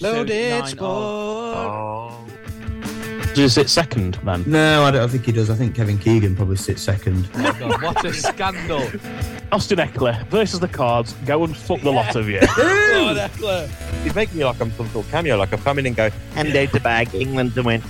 episode Loaded nine sport. of. Does he sit second then? No, I don't think he does. I think Kevin Keegan probably sits second. Oh my God, what a scandal! Austin Ekeler versus the Cards. Go and fuck the lot of you. God, Eckler. He's making me like I'm some sort of cameo, like I've come in and go, and out the bag, England to win.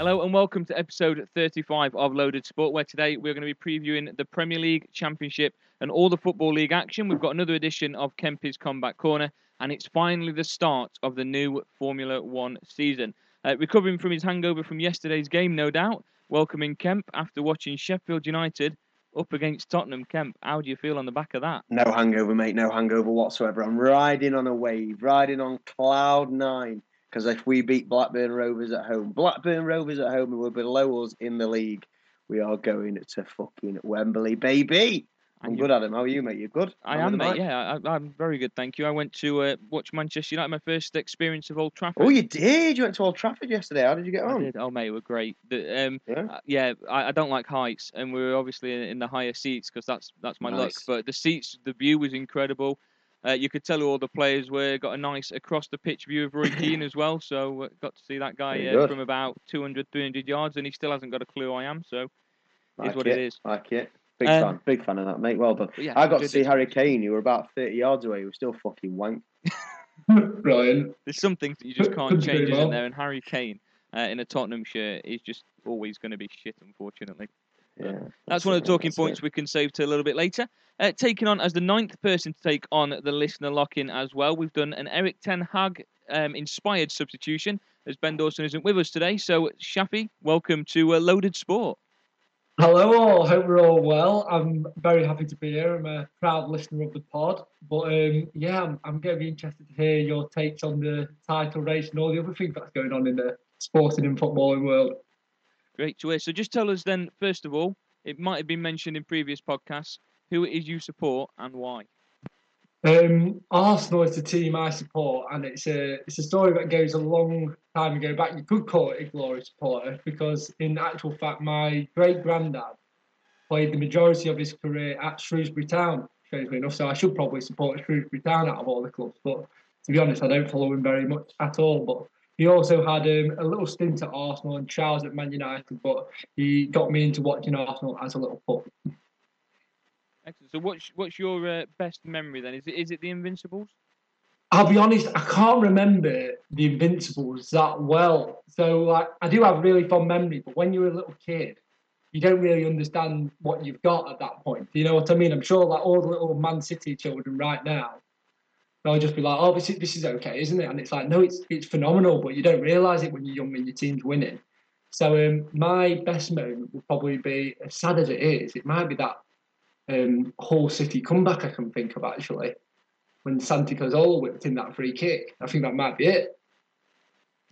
Hello and welcome to episode 35 of Loaded Sport, where today we're going to be previewing the Premier League, Championship, and all the Football League action. We've got another edition of Kempy's Combat Corner, and it's finally the start of the new Formula One season. Uh, recovering from his hangover from yesterday's game, no doubt, welcoming Kemp after watching Sheffield United up against Tottenham. Kemp, how do you feel on the back of that? No hangover, mate. No hangover whatsoever. I'm riding on a wave, riding on cloud nine. Because if we beat Blackburn Rovers at home, Blackburn Rovers at home, who are below us in the league, we are going to fucking Wembley, baby. I'm And good, Adam. How are you, mate? You're good? I am, mate. Yeah, I, I'm very good, thank you. I went to uh, watch Manchester United, my first experience of Old Trafford. Oh, you did. You went to Old Trafford yesterday. How did you get I on? did. Oh, mate, we're great. The, um, Yeah? uh, yeah, I, I don't like heights, and we were obviously in, in the higher seats because that's that's my luck. But the seats, the view was incredible. Uh, you could tell who all the players were. Got a nice across the pitch view of Roy Keane as well. So uh, got to see that guy uh, from about 200, 300 yards, and he still hasn't got a clue who I am. So Like what it. it is. Like it. Big Um, fan. Big fan of that, mate. Well done. but yeah, I got to good see Harry. Kane. You were about 30 yards away. You were still fucking wank. Brilliant. There's some things that you just can't Couldn't change isn't there. And Harry Kane uh, in a Tottenham shirt is just always going to be shit, unfortunately. Yeah. That's one of the talking points it. we can save to a little bit later. Uh, taking on as the ninth person to take on the listener lock in as well. We've done an Erik Ten Hag um, inspired substitution as Ben Dawson isn't with us today. So, Shafi, welcome to uh, Loaded Sport. Hello all, hope we're all well. I'm very happy to be here. I'm a proud listener of the pod. But um, yeah, I'm, I'm going to be interested to hear your takes on the title race and all the other things that's going on in the sporting and footballing world. Great to hear. So, just tell us then, first of all, it might have been mentioned in previous podcasts, who it is you support and why. Um, Arsenal is the team I support, and it's a it's a story that goes a long time ago back. You could call it a glory supporter because, in actual fact, my great granddad played the majority of his career at Shrewsbury Town. Strangely enough, so I should probably support Shrewsbury Town out of all the clubs. But to be honest, I don't follow him very much at all. But he also had um, a little stint at Arsenal and trials at Man United. But he got me into watching Arsenal as a little pup. Excellent. So, what's what's your uh, best memory then? Is it is it the Invincibles? I'll be honest, I can't remember the Invincibles that well. So like I do have really fond memory, but when you're a little kid, you don't really understand what you've got at that point. You know what I mean? I'm sure like all the little Man City children right now, they'll just be like, "Oh, this is, this is okay, isn't it?" And it's like, no, it's it's phenomenal, but you don't realise it when you're young and your team's winning. So um, my best moment would probably be, as sad as it is, it might be that um, Hull City comeback I can think of actually when Santi Cazorla whipped in that free kick. I think that might be it.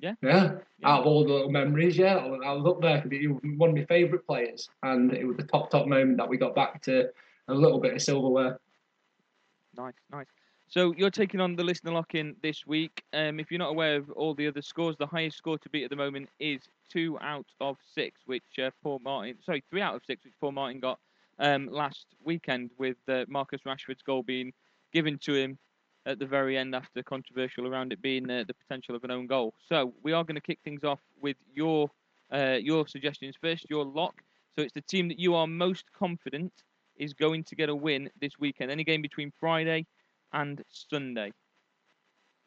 Yeah. Yeah. Yeah. Out of all the little memories, yeah, I was I was up there because he was one of my favourite players, and it was the top top moment that we got back to a little bit of silverware. Nice, nice. So you're taking on the listener lock in this week. Um, if you're not aware of all the other scores, the highest score to beat at the moment is two out of six, which uh, Paul Martin, sorry, three out of six, which Paul Martin got um, last weekend, with uh, Marcus Rashford's goal being given to him at the very end after controversial around it being uh, the potential of an own goal. So we are going to kick things off with your uh, your suggestions first. Your lock. So it's the team that you are most confident is going to get a win this weekend. Any game between Friday and Sunday.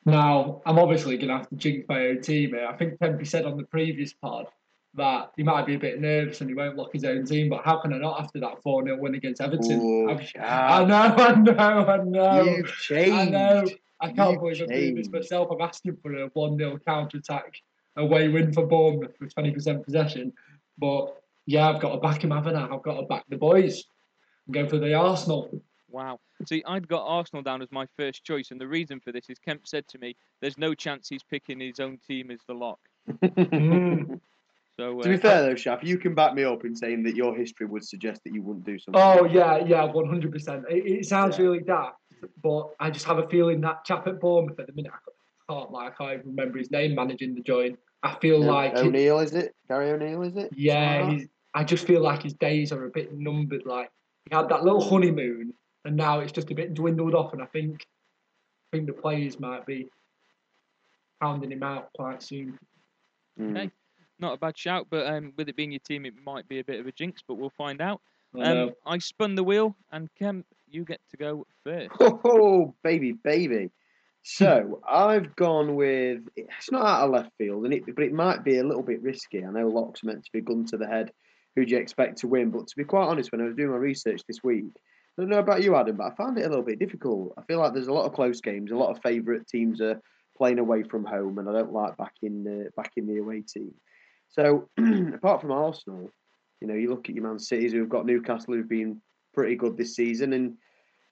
Now, I'm obviously going to have to jinx my own team here. I think Tempe said on the previous pod that he might be a bit nervous and he won't lock his own team, but how can I not after that 4 0 win against Everton? Ooh, I've- Shaf, I know, I know, I know. You've changed. I know. I can't You've believe I'm doing this myself. I'm asking for a 1 0 counter attack away win for Bournemouth with 20% possession. But yeah, I've got to back him, haven't I? I've got to back the boys and go for the Arsenal. Wow. See, I'd got Arsenal down as my first choice, and the reason for this is Kemp said to me, "There's no chance he's picking his own team as the lock." So uh, To be fair though, Shaf, you can back me up in saying that your history would suggest that you wouldn't do something. Oh yeah, yeah, one hundred percent. It it sounds Yeah. really daft, but I just have a feeling that chap at Bournemouth at the minute, I can't like I can't remember his name managing the joint. I feel O- like O'Neill, is it? Gary O'Neill, is it? yeah, he's. I just feel like his days are a bit numbered. Like he had that little honeymoon, and now it's just a bit dwindled off. And I think, I think the players might be pounding him out quite soon. Mm. Okay. Not a bad shout, but um, with it being your team, it might be a bit of a jinx, but we'll find out. I Um, know. I spun the wheel, and Kemp, you get to go first. Oh, baby, baby. So I've gone with it's not out of left field, and it but it might be a little bit risky. I know Locke's meant to be gun to the head. Who do you expect to win? But to be quite honest, when I was doing my research this week, I don't know about you, Adam, but I found it a little bit difficult. I feel like there's a lot of close games, a lot of favourite teams are playing away from home, and I don't like backing uh, backing the away team. So apart from Arsenal, you know, you look at your Man Cities who've got Newcastle who've been pretty good this season, and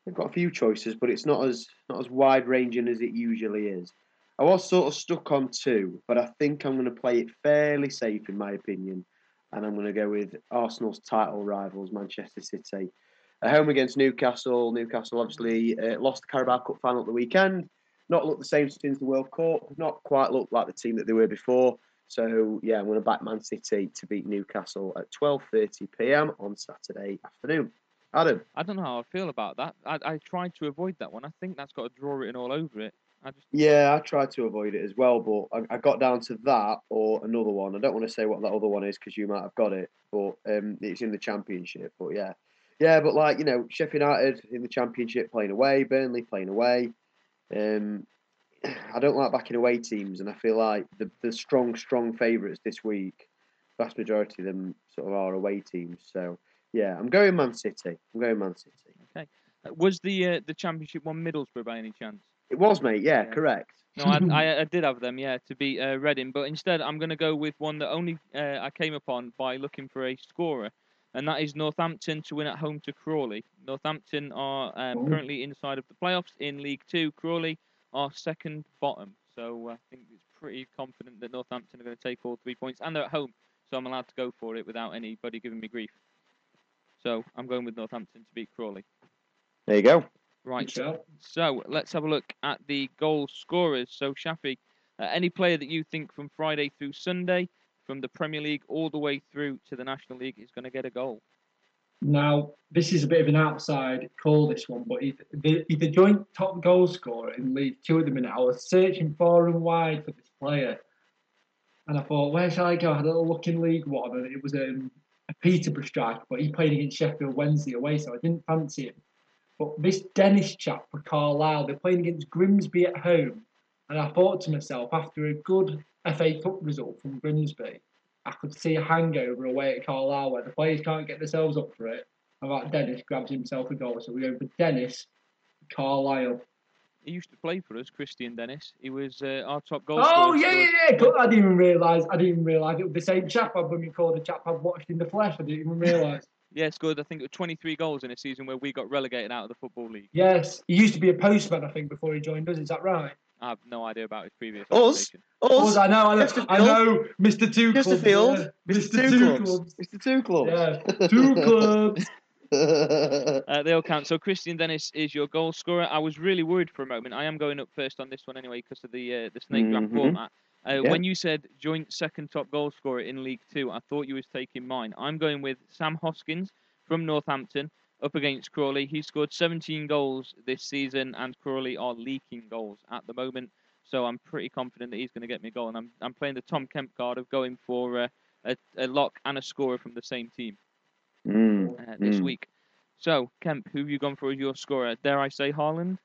they've got a few choices, but it's not as not as wide ranging as it usually is. I was sort of stuck on two, but I think I'm going to play it fairly safe in my opinion, and I'm going to go with Arsenal's title rivals, Manchester City, at home against Newcastle. Newcastle obviously uh, lost the Carabao Cup final at the weekend. Not looked the same since the World Cup. Not quite looked like the team that they were before. So yeah, I'm going to back Man City to beat Newcastle at 12:30 p.m. on Saturday afternoon. Adam. I don't know how I feel about that. I, I tried to avoid that one. I think that's got a draw written all over it. I just Yeah, I tried to avoid it as well, but I, I got down to that or another one. I don't want to say what that other one is because you might have got it, but um, it's in the championship. But yeah, yeah, but like you know, Sheffield United in the championship playing away, Burnley playing away. Um, I don't like backing away teams, and I feel like the the strong, strong favourites this week, vast majority of them sort of are away teams. So yeah, I'm going Man City. I'm going Man City. Okay. was the uh, the championship one Middlesbrough by any chance? It was, mate. Yeah, Yeah. correct. No, I, I, I did have them, yeah, to beat uh, Reading, but instead I'm going to go with one that only uh, I came upon by looking for a scorer, and that is Northampton to win at home to Crawley. Northampton are um, currently inside of the playoffs in League Two. Crawley are second bottom, so I think it's pretty confident that Northampton are going to take all three points, and they're at home, so I'm allowed to go for it without anybody giving me grief. So I'm going with Northampton to beat Crawley. There you go. Right. Good shout. So let's have a look at the goal scorers. So Shafi, uh, any player that you think from Friday through Sunday, from the Premier League all the way through to the National League, is going to get a goal? Now, this is a bit of an outside call, this one, but he's the, the joint top goal scorer in League Two at the minute. I was searching far and wide for this player, and I thought, where shall I go? I had a little look in League One, and it was um, a Peterborough striker, but he played against Sheffield Wednesday away, so I didn't fancy him. But this Dennis chap for Carlisle, they're playing against Grimsby at home, and I thought to myself, after a good FA Cup result from Grimsby, I could see a hangover away at Carlisle where the players can't get themselves up for it. And that Dennis grabs himself a goal. So we're going for Dennis, Carlisle. He used to play for us, Christian Dennis. He was uh, our top goal Oh yeah, yeah, yeah. God, I didn't even realise. I didn't even realise it was the same chap I've been called a chap I've watched in the flesh. I didn't even realise. Yes, good. I think it was 23 goals in a season where we got relegated out of the football league. yes, he used to be a postman, I think, before he joined us. Is that right? I have no idea about his previous Us? occupation. Us, I know, I know, Mr. I Field. know, Mr. Two Clubs. Chesterfield, yeah. Mr. Two Clubs. Mr. Two Clubs. Yeah, Two Clubs. Uh, they all count. So Christian Dennis is your goal scorer. I was really worried for a moment. I am going up first on this one anyway because of the uh, the snake draft Mhm. format. Uh, Yeah. When you said joint second top goal scorer in League Two, I thought you was taking mine. I'm going with Sam Hoskins from Northampton up against Crawley. He scored 17 goals this season, and Crawley are leaking goals at the moment. So I'm pretty confident that he's going to get me a goal. And I'm I'm playing the Tom Kemp card of going for uh, a, a lock and a scorer from the same team Mm, uh, this mm. week. So, Kemp, who have you gone for as your scorer? Dare I say Haaland?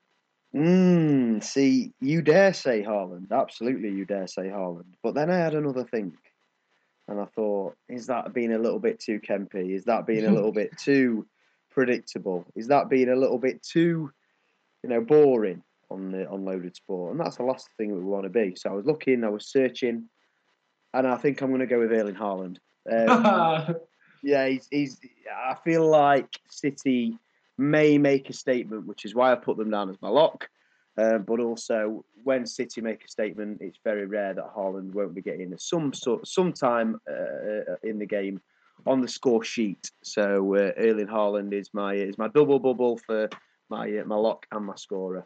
Mm, see, you dare say Haaland. Absolutely, you dare say Haaland. But then I had another think. And I thought, is that being a little bit too Kempy? Is that being a little bit too predictable? Is that being a little bit too, you know, boring on the on loaded sport? And that's the last thing that we want to be. So I was looking, I was searching, and I think I'm going to go with Erling Haaland. Um, yeah, he's, he's. I feel like City may make a statement, which is why I put them down as my lock. Uh, but also, when City make a statement, it's very rare that Haaland won't be getting some sort, some time uh, in the game on the score sheet. So uh, Erling Haaland is my is my double bubble for my uh, my lock and my scorer.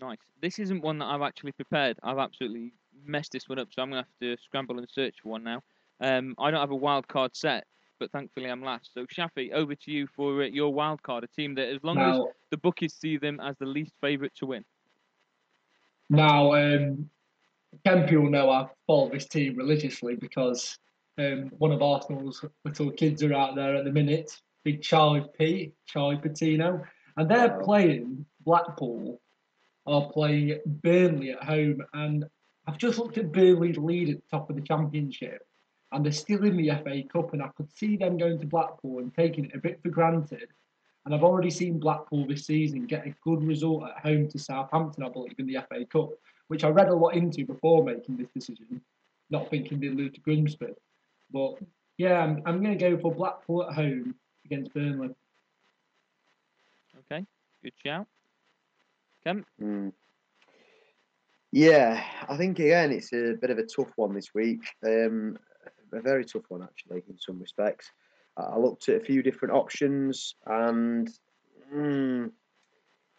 Nice. This isn't one that I've actually prepared. I've absolutely messed this one up, so I'm going to have to scramble and search for one now. Um, I don't have a wild card set, but thankfully I'm last. So Shafi, over to you for uh, your wild card, a team that as long as the bookies see them as the least favourite to win. now um, Kempy will know I follow this team religiously because um, one of Arsenal's little kids are out there at the minute, big Charlie P, Charlie Patino, and they're playing Blackpool, are playing Burnley at home, and I've just looked at Burnley's lead at the top of the championship, and they're still in the FA Cup, and I could see them going to Blackpool and taking it a bit for granted. And I've already seen Blackpool this season get a good result at home to Southampton, I believe, in the FA Cup, which I read a lot into before making this decision, not thinking they'd lose to Grimsby. But yeah, I'm, I'm going to go for Blackpool at home against Burnley. Okay, good shout. Kemp, Mm. Yeah, I think again it's a bit of a tough one this week. Um, a very tough one actually in some respects. I I looked at a few different options and mm,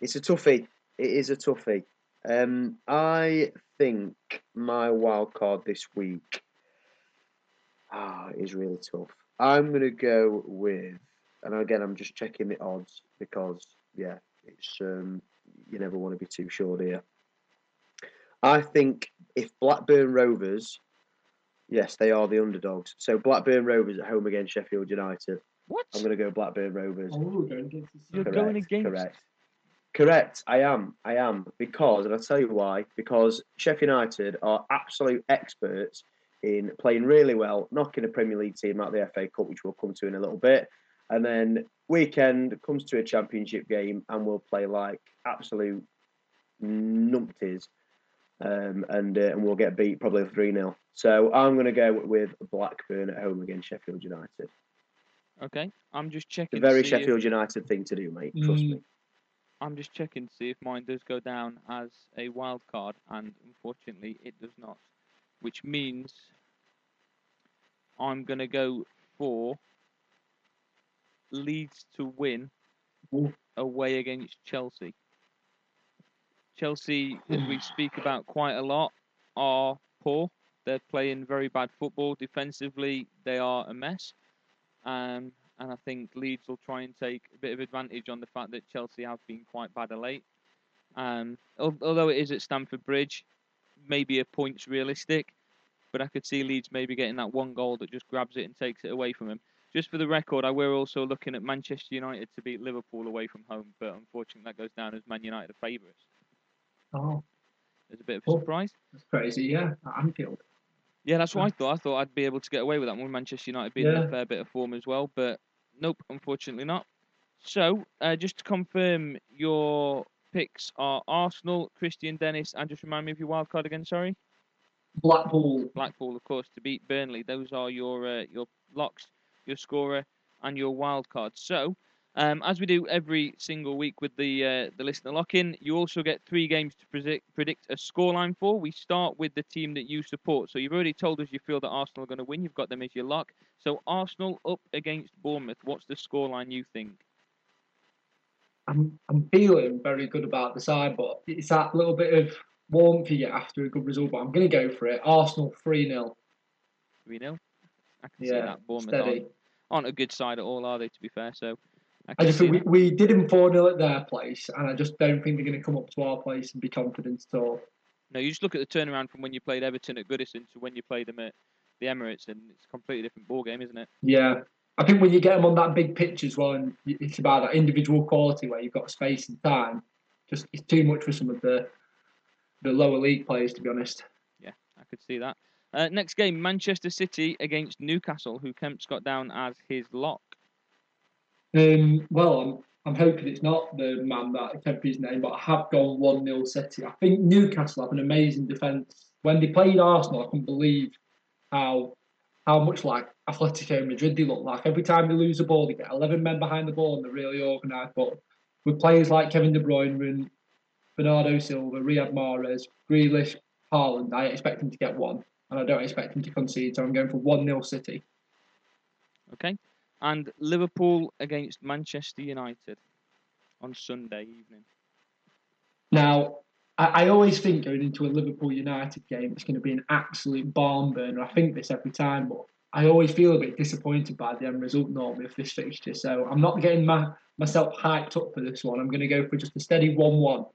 it's a toughie. It is a toughie. Um, I think my wild card this week ah, is really tough. I'm going to go with, and again, I'm just checking the odds because, yeah, it's um, you never want to be too sure, here. I think if Blackburn Rovers, yes, they are the underdogs. So Blackburn Rovers at home against Sheffield United. what? I'm going to go Blackburn Rovers. Oh, we're going against You're City. going Correct, against- Correct. Correct. I am. I am because, and I'll tell you why. Because Sheffield United are absolute experts in playing really well, knocking a Premier League team out of the FA Cup, which we'll come to in a little bit, and then weekend comes to a Championship game and we'll play like absolute numpties, um, and uh, and we'll get beat probably three 0 So I'm going to go with Blackburn at home against Sheffield United. Okay, I'm just checking. a very see if- Sheffield United thing to do, mate. Trust Mm. me. I'm just checking to see if mine does go down as a wild card, and unfortunately it does not. Which means I'm going to go for Leeds to win away against Chelsea. Chelsea, as we speak about quite a lot, are poor. They're playing very bad football. Defensively, they are a mess. Um, and I think Leeds will try and take a bit of advantage on the fact that Chelsea have been quite bad of late. Um, although it is at Stamford Bridge, maybe a point's realistic, but I could see Leeds maybe getting that one goal that just grabs it and takes it away from them. Just for the record, I were also looking at Manchester United to beat Liverpool away from home, but unfortunately that goes down as Man United are favourites. Oh, There's a bit of a Oh. surprise. that's crazy. Yeah, at Anfield. Yeah, that's what I thought. I thought I'd be able to get away with that one. Manchester United being in a fair bit of form as well, but nope, unfortunately not. So, uh, just to confirm, your picks are Arsenal, Christian Dennis, and just remind me of your wild card again. Sorry, Blackpool. Blackpool, of course, to beat Burnley. Those are your uh, your locks, your scorer, and your wild card. So, um, as we do every single week with the uh, the listener lock-in, you also get three games to predict predict a scoreline for. We start with the team that you support. So you've already told us you feel that Arsenal are going to win. You've got them as your lock. So Arsenal up against Bournemouth. What's the scoreline you think? I'm, I'm feeling very good about the side, but it's that little bit of warmth you after a good result. But I'm going to go for it. Arsenal 3 0. Three 0 I can see Yeah, that Bournemouth steady. aren't, aren't a good side at all, are they? To be fair, so I I just think we, we did them 4 0 at their place, and I just don't think they're going to come up to our place and be confident at all. No, you just look at the turnaround from when you played Everton at Goodison to when you played them at the Emirates, and it's a completely different ball game, isn't it? Yeah. I think when you get them on that big pitch as well, and it's about that individual quality where you've got space and time, just it's too much for some of the the lower league players, to be honest. Yeah, I could see that. Uh, next game, Manchester City against Newcastle, who Kemp's got down as his lock. Um, well, I'm, I'm hoping it's not the man that kept his name, but I have gone 1 0 City. I think Newcastle have an amazing defence. When they played Arsenal, I couldn't believe how how much like Atletico Madrid they look like. Every time they lose the ball, they get 11 men behind the ball and they're really organised. But with players like Kevin De Bruyne and Bernardo Silva, Riyad Mahrez, Grealish, Haaland, I expect him to get one. And I don't expect him to concede, so I'm going for 1 0 City. Okay, and Liverpool against Manchester United on Sunday evening. Now, I, I always think going into a Liverpool United game, it's going to be an absolute barn burner. I think this every time, but I always feel a bit disappointed by the end result normally of this fixture. So I'm not getting my, myself hyped up for this one. I'm going to go for just a steady 1 1.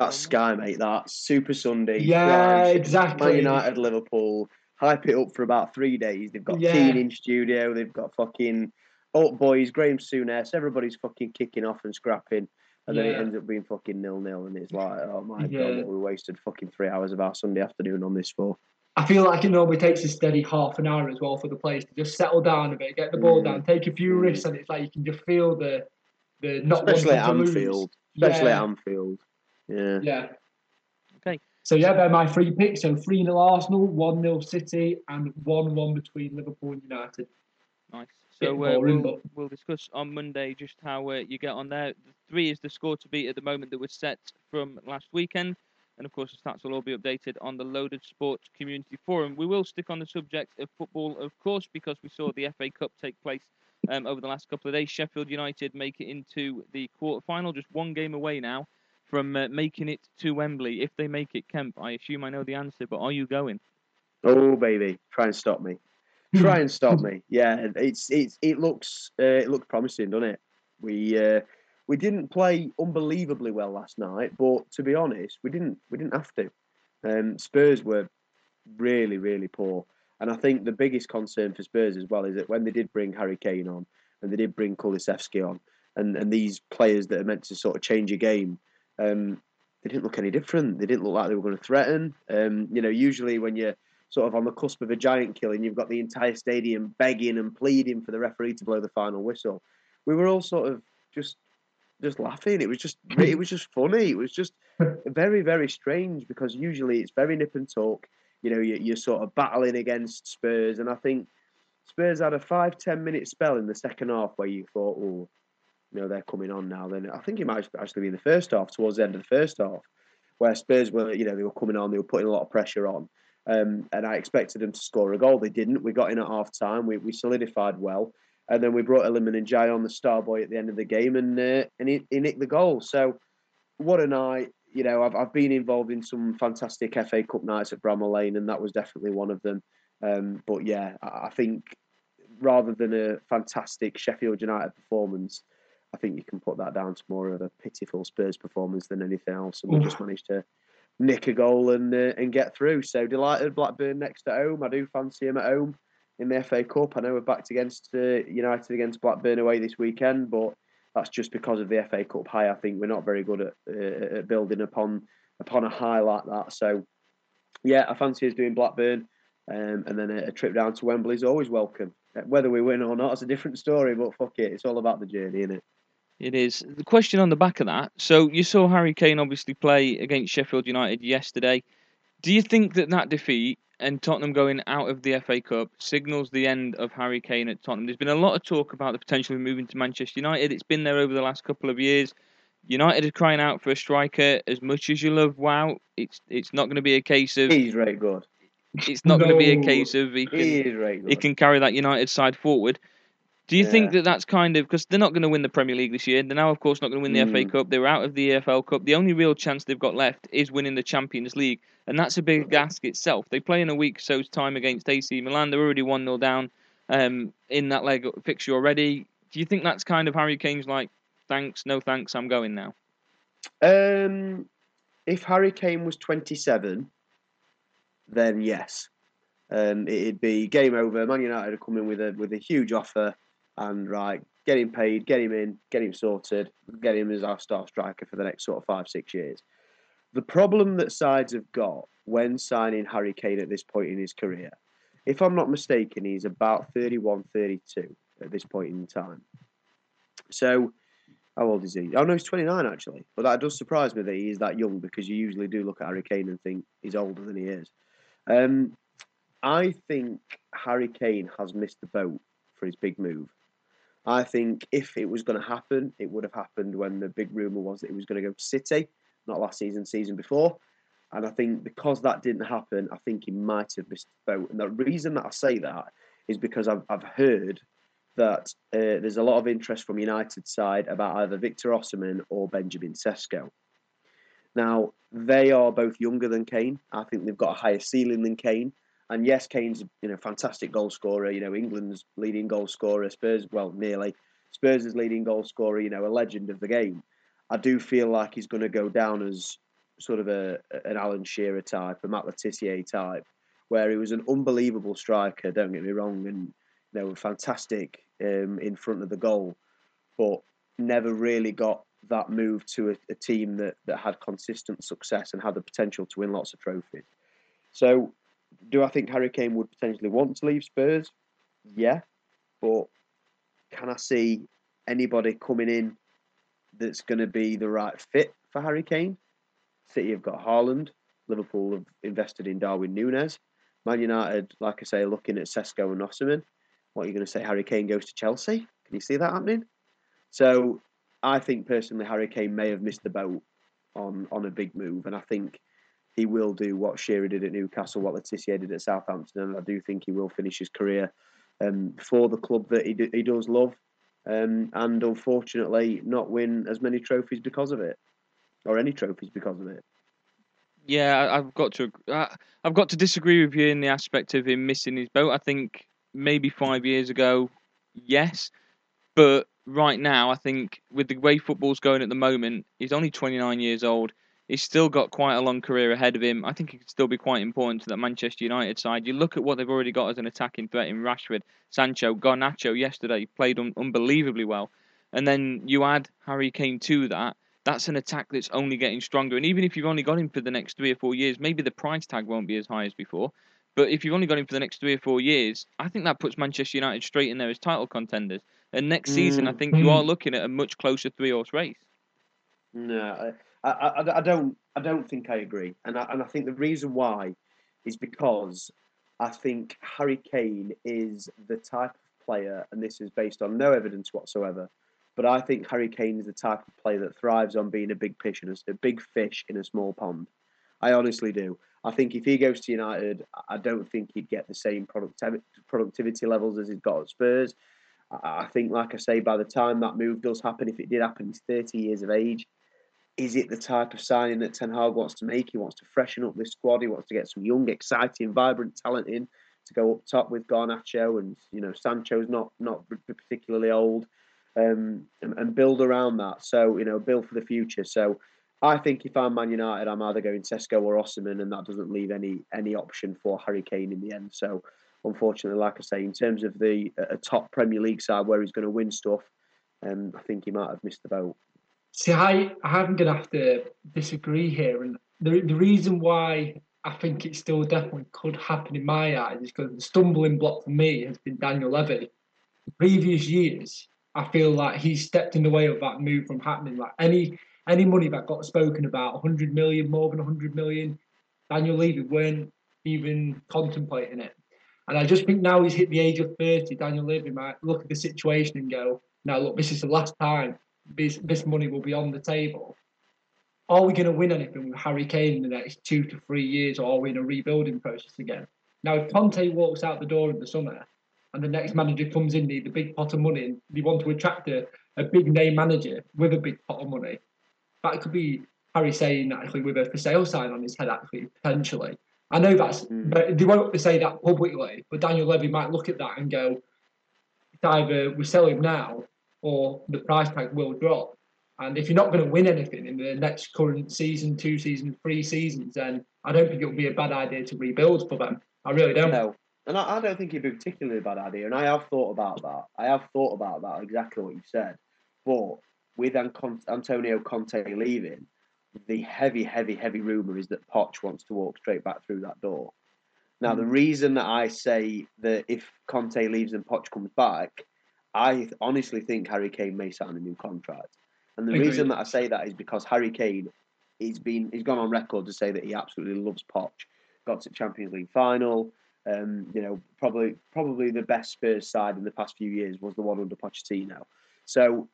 That's Sky, mate. That's Super Sunday. Yeah, exactly. Man United, Liverpool. Hype it up for about three days. They've got Yeah. Keane in studio. They've got fucking Alt Boys, Graham Souness. Everybody's fucking kicking off and scrapping. And then it ends up being fucking nil nil. And it's like, oh my Yeah. God, what we wasted fucking three hours of our Sunday afternoon on this for. I feel like it normally takes a steady half an hour as well for the players to just settle down a bit, get the ball Mm. down, take a few Mm. risks, and it's like you can just feel the the not Especially at to lose. Anfield. Especially yeah, at Anfield. Yeah. yeah. Okay. So yeah, they're my three picks. So three 0 Arsenal, one 0 City, and one one between Liverpool and United. Nice. So uh, boring, we'll, but- we'll discuss on Monday just how uh, you get on there. The three is the score to beat at the moment that was set from last weekend. And of course, the stats will all be updated on the Loaded Sports Community Forum. We will stick on the subject of football, of course, because we saw the FA Cup take place um, over the last couple of days. Sheffield United make it into the quarter final, just one game away now from uh, making it to Wembley. If they make it, Kemp, I assume I know the answer, but are you going? Oh baby, try and stop me. Try and stop me. Yeah, it's it's it looks uh, it looks promising, doesn't it? We uh, we didn't play unbelievably well last night, but to be honest, we didn't we didn't have to. Um, Spurs were really really poor, and I think the biggest concern for Spurs as well is that when they did bring Harry Kane on and they did bring Kulusevski on, and and these players that are meant to sort of change a game, um, they didn't look any different. They didn't look like they were going to threaten. Um, you know, usually when you're sort of on the cusp of a giant killing, you've got the entire stadium begging and pleading for the referee to blow the final whistle. We were all sort of just just laughing. It was just it was just funny. It was just very very strange because usually it's very nip and tuck. You know, you, you're sort of battling against Spurs, and I think Spurs had a five ten minute spell in the second half where you thought, oh, you know, they're coming on now. Then I think it might actually be in the first half, towards the end of the first half, where Spurs were, you know, they were coming on, they were putting a lot of pressure on. Um, and I expected them to score a goal. They didn't. We got in at half time. We, we solidified well. And then we brought Iliman Ndiaye on the star boy at the end of the game and uh, and he, he nicked the goal. So what a night. You know, I've, I've been involved in some fantastic FA Cup nights at Bramall Lane and that was definitely one of them. Um, but yeah, I, I think rather than a fantastic Sheffield United performance, I think you can put that down to more of a pitiful Spurs performance than anything else. And we just managed to nick a goal and uh, and get through. So delighted Blackburn next at home. I do fancy him at home in the FA Cup. I know we're backed against uh, United against Blackburn away this weekend, but that's just because of the FA Cup high. I think we're not very good at, uh, at building upon upon a high like that. So yeah, I fancy us doing Blackburn, um, and then a, a trip down to Wembley is always welcome. Uh, Whether we win or not is a different story, but fuck it, it's all about the journey, isn't it? It is. The question on the back of that. So you saw Harry Kane obviously play against Sheffield United yesterday. Do you think that that defeat and Tottenham going out of the FA Cup signals the end of Harry Kane at Tottenham? There's been a lot of talk about the potential of moving to Manchester United. It's been there over the last couple of years. United are crying out for a striker. As much as you love Wow, it's it's not going to be a case of He's right good. it's not going to be a case of he can He is very he can carry that United side forward. Do you think that that's kind of because they're not going to win the Premier League this year? They're now, of course, not going to win the FA Mm. Cup. They're out of the EFL Cup. The only real chance they've got left is winning the Champions League, and that's a big ask itself. They play in a week so's time against AC Milan. They're already one 0 down um, in that leg fixture already. Do you think that's kind of Harry Kane's like, thanks, no thanks, I'm going now? Um, if Harry Kane was 27, then yes, um, it'd be game over. Man United are coming with a with a huge offer, and right, get him paid, get him in, get him sorted, get him as our star striker for the next sort of five six years. The problem that sides have got when signing Harry Kane at this point in his career, if I'm not mistaken, he's about 31, 32 at this point in time. So how old is he? Oh no, he's 29 actually. But that does surprise me that he is that young because you usually do look at Harry Kane and think he's older than he is. Um, I think Harry Kane has missed the boat for his big move. I think if it was going to happen, it would have happened when the big rumour was that he was going to go to City, not last season, season before. And I think because that didn't happen, I think he might have missed the boat. And the reason that I say that is because I've, I've heard that uh, there's a lot of interest from United side about either Victor Osimhen or Benjamin Sesko. Now they are both younger than Kane. I think they've got a higher ceiling than Kane. And yes, Kane's you know fantastic goal scorer. You know England's leading goal scorer. Spurs, well, nearly Spurs' leading goal scorer. You know a legend of the game. I do feel like he's going to go down as sort of a an Alan Shearer type, a Matt Le Tissier type, where he was an unbelievable striker. Don't get me wrong, and you know fantastic um, in front of the goal, but never really got that move to a, a, team that, that had consistent success and had the potential to win lots of trophies. So, do I think Harry Kane would potentially want to leave Spurs? Yeah, but can I see anybody coming in that's going to be the right fit for Harry Kane? City have got Haaland. Liverpool have invested in Darwin Núñez. Man United, like I say, looking at Sesko and Osimhen. What are you going to say? Harry Kane goes to Chelsea? Can you see that happening? So I think personally, Harry Kane may have missed the boat on on a big move, and I think he will do what Shearer did at Newcastle, what Le Tissier did at Southampton, and I do think he will finish his career um, for the club that he, do, he does love, um, and unfortunately not win as many trophies because of it, or any trophies because of it. Yeah, I've got to I've got to disagree with you in the aspect of him missing his boat. I think maybe five years ago, yes, but right now, I think with the way football's going at the moment, he's only 29 years old. He's still got quite a long career ahead of him. I think he could still be quite important to that Manchester United side. You look at what they've already got as an attacking threat in Rashford, Sancho, Garnacho yesterday played un- unbelievably well. And then you add Harry Kane to that. That's an attack that's only getting stronger. And even if you've only got him for the next three or four years, maybe the price tag won't be as high as before. But if you've only got him for the next three or four years, I think that puts Manchester United straight in there as title contenders. And next season, I mm. think you hmm. are looking at a much closer three horse race. No, I, I, I don't. I don't think I agree, and I, and I think the reason why is because I think Harry Kane is the type of player, and this is based on no evidence whatsoever, but I think Harry Kane is the type of player that thrives on being a big fish in a, a big fish in a small pond. I honestly do. I think if he goes to United, I don't think he'd get the same productivity productivity levels as he's got at Spurs. I think, like I say, by the time that move does happen, if it did happen, he's 30 years of age. Is it the type of signing that Ten Hag wants to make? He wants to freshen up this squad. He wants to get some young, exciting, vibrant talent in to go up top with Garnacho and you know Sancho's not not particularly old, um, and, and build around that. So you know build for the future. So I think if I'm Man United, I'm either going Sesko or Osimhen, and that doesn't leave any any option for Harry Kane in the end. So unfortunately, like I say, in terms of the a top Premier League side where he's going to win stuff, um, I think he might have missed the boat. See, I, I'm going to have to disagree here, and the the reason why I think it still definitely could happen in my eyes is because the stumbling block for me has been Daniel Levy. The previous years, I feel like he's stepped in the way of that move from happening. Like any any money that got spoken about, 100 million, more than 100 million, Daniel Levy weren't even contemplating it. And I just think now he's hit the age of 30, Daniel Levy might look at the situation and go, now look, this is the last time this, this money will be on the table. Are we going to win anything with Harry Kane in the next two to three years, or are we in a rebuilding process again? Now, if Conte walks out the door in the summer and the next manager comes in, need a big pot of money, and they want to attract a, a big name manager with a big pot of money, that could be Harry saying actually with a for sale sign on his head, actually, potentially. I know that's, mm. but they won't say that publicly. But Daniel Levy might look at that and go, it's either we sell him now or the price tag will drop. And if you're not going to win anything in the next current season, two seasons, three seasons, then I don't think it would be a bad idea to rebuild for them. I really don't. No. And I, I don't think it'd be particularly a bad idea. And I have thought about that. I have thought about that, exactly what you said. But with Antonio Conte leaving, the heavy, heavy, heavy rumour is that Poch wants to walk straight back through that door. Now, the hmm. reason that I say that if Conte leaves and Poch comes back, I honestly think Harry Kane may sign a new contract. And the Agreed. reason that I say that is because Harry Kane, he's been he's gone on record to say that he absolutely loves Poch. Got to Champions League final. Um, you know, probably probably the best Spurs side in the past few years was the one under Pochettino. So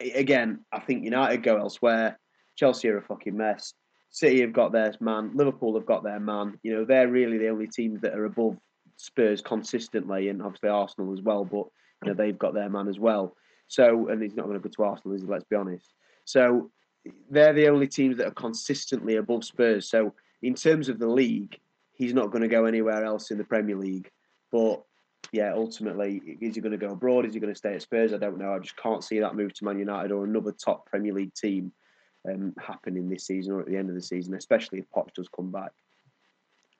again, I think United go elsewhere. Chelsea are a fucking mess. City have got their man. Liverpool have got their man. You know, they're really the only teams that are above Spurs consistently, and obviously Arsenal as well. But you know, they've got their man as well. So, and he's not going to go to Arsenal, is he? Let's be honest. So, they're the only teams that are consistently above Spurs. So, in terms of the league, he's not going to go anywhere else in the Premier League. But yeah, ultimately, is he going to go abroad? Is he going to stay at Spurs? I don't know. I just can't see that move to Man United or another top Premier League team um, happening this season or at the end of the season, especially if Poch does come back.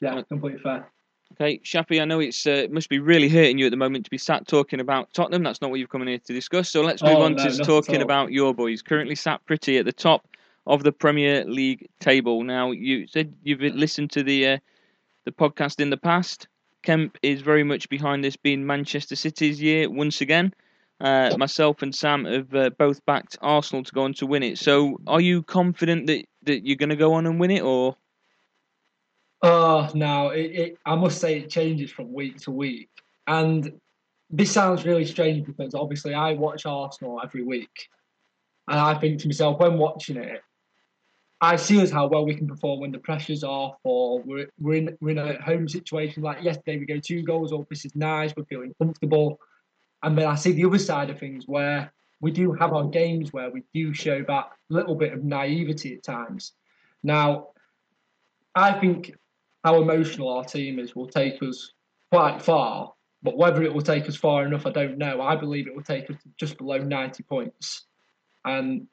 Yeah, completely fair. Okay, Shappy, I know it's uh, it must be really hurting you at the moment to be sat talking about Tottenham. That's not what you've come in here to discuss. So let's move Oh, on no, to talking about your boys. Currently sat pretty at the top of the Premier League table. Now, you said you've listened to the uh, the podcast in the past. Kemp is very much behind this being Manchester City's year once again. Uh, myself and Sam have uh, both backed Arsenal to go on to win it. So, are you confident that, that you're going to go on and win it, or Oh no, it, it, I must say it changes from week to week, and this sounds really strange because obviously I watch Arsenal every week, and I think to myself when watching it, I see us how well we can perform when the pressure's off, or we're we're in we're in a home situation like yesterday we go two goals up, this is nice, we're feeling comfortable, and then I see the other side of things where we do have our games where we do show that little bit of naivety at times. Now, I think how emotional our team is will take us quite far. But whether it will take us far enough, I don't know. I believe it will take us just below 90 points. And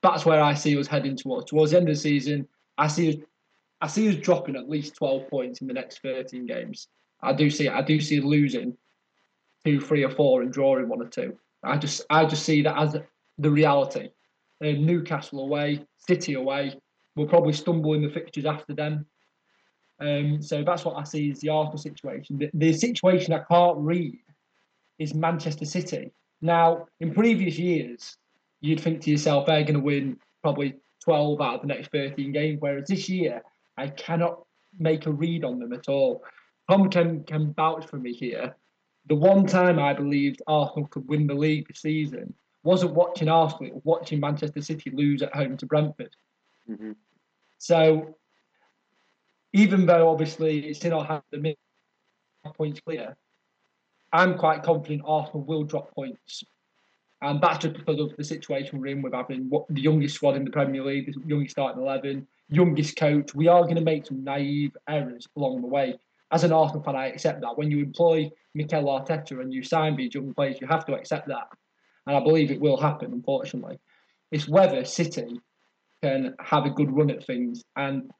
that's where I see us heading towards. Towards the end of the season, I see us, I see us dropping at least 12 points in the next 13 games. I do see I do see losing two, three, or four and drawing one or two. I just I just see that as the reality. Um, Newcastle away, City away. We'll probably stumble in the fixtures after them. Um, so that's what I see is the Arsenal situation. The, the situation I can't read is Manchester City. Now, in previous years, you'd think to yourself they're going to win probably 12 out of the next 13 games, whereas this year, I cannot make a read on them at all. Tom can, can vouch for me here. The one time I believed Arsenal could win the league this season wasn't watching Arsenal, it was watching Manchester City lose at home to Brentford. Mhm. So even though obviously it's in our hands to make points clear, I'm quite confident Arsenal will drop points. And that's just because of the situation we're in with having what, the youngest squad in the Premier League, the youngest starting 11, youngest coach. We are going to make some naive errors along the way. As an Arsenal fan, I accept that. When you employ Mikel Arteta and you sign these young players, you have to accept that. And I believe it will happen, unfortunately. It's whether City can have a good run at things. And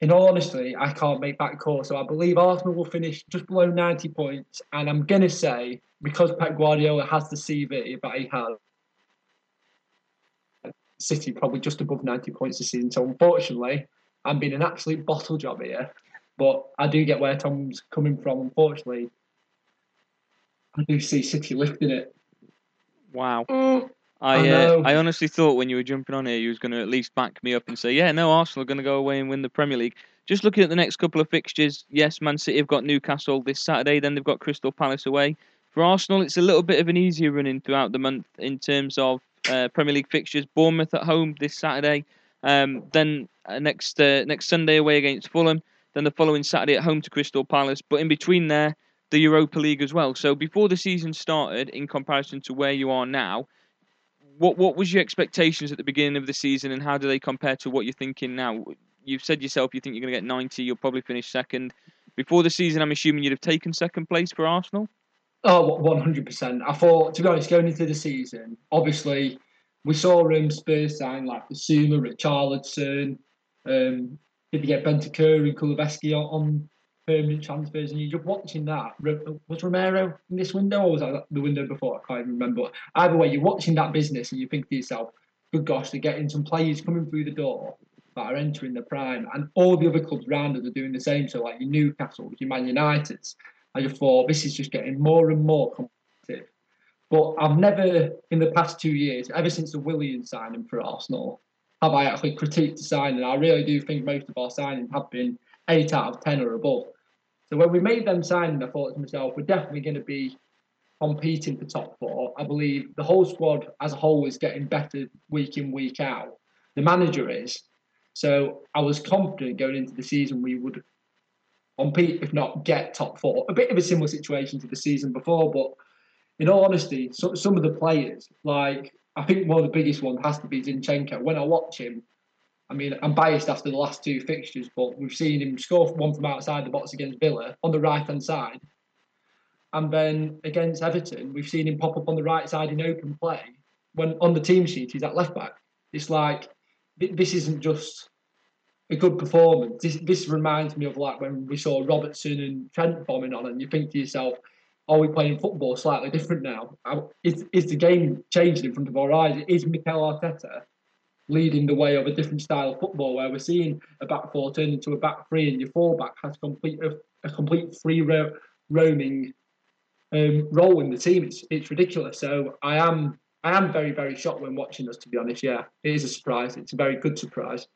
in all honesty, I can't make that call. So I believe Arsenal will finish just below 90 points. And I'm going to say, because Pep Guardiola has the CV that he has, City probably just above 90 points this season. So unfortunately, I'm being an absolute bottle job here. But I do get where Tom's coming from. Unfortunately, I do see City lifting it. wow? Mm, I I uh. I honestly thought when you were jumping on here, you was going to at least back me up and say, yeah, no, Arsenal are going to go away and win the Premier League. Just looking at the next couple of fixtures, yes, Man City have got Newcastle this Saturday, then they've got Crystal Palace away. For Arsenal, it's a little bit of an easier running throughout the month in terms of uh, Premier League fixtures. Bournemouth at home this Saturday, um, then uh, next uh, next Sunday away against Fulham, then the following Saturday at home to Crystal Palace. But in between there, the Europa League as well. So before the season started, in comparison to where you are now, what what was your expectations at the beginning of the season, and how do they compare to what you're thinking now? You've said yourself you think you're going to get 90. You'll probably finish second. Before the season, I'm assuming you'd have taken second place for Arsenal. Oh, one hundred percent. I thought, to be honest, going into the season, obviously we saw um, Spurs sign like Bissouma, Richarlison. Um, did they get Bentancur and Kulusevski on, on permanent transfers? And you're just watching that. Was Romero in this window, or was that the window before? I can't even remember. Either way, you're watching that business, and you think to yourself, "Good gosh, they're getting some players coming through the door." That are entering the prime, and all the other clubs around us are doing the same. So, like your Newcastle, your Man Uniteds, I just thought this is just getting more and more competitive. But I've never, in the past two years, ever since the Willian signing for Arsenal, have I actually critiqued the signing. I really do think most of our signings have been eight out of ten or above. So when we made them signing, I thought to myself, we're definitely going to be competing for top four. I believe the whole squad as a whole is getting better week in, week out. The manager is. So I was confident going into the season we would compete, if not get top four. A bit of a similar situation to the season before, but in all honesty, so, some of the players, like I think one of the biggest ones has to be Zinchenko. When I watch him, I mean, I'm biased after the last two fixtures, but we've seen him score one from outside the box against Villa on the right hand side. And then against Everton, we've seen him pop up on the right side in open play when on the team sheet he's at left back. It's like this isn't just a good performance. This, this reminds me of like when we saw Robertson and Trent bombing on, and you think to yourself, are we playing football slightly different now? Is, is the game changing in front of our eyes? Is Mikel Arteta leading the way of a different style of football where we're seeing a back four turn into a back three and your full back has complete a, a complete free ro- roaming um, role in the team? It's, it's ridiculous. So I am I am very very shocked when watching us. To be honest, yeah, it is a surprise. It's a very good surprise.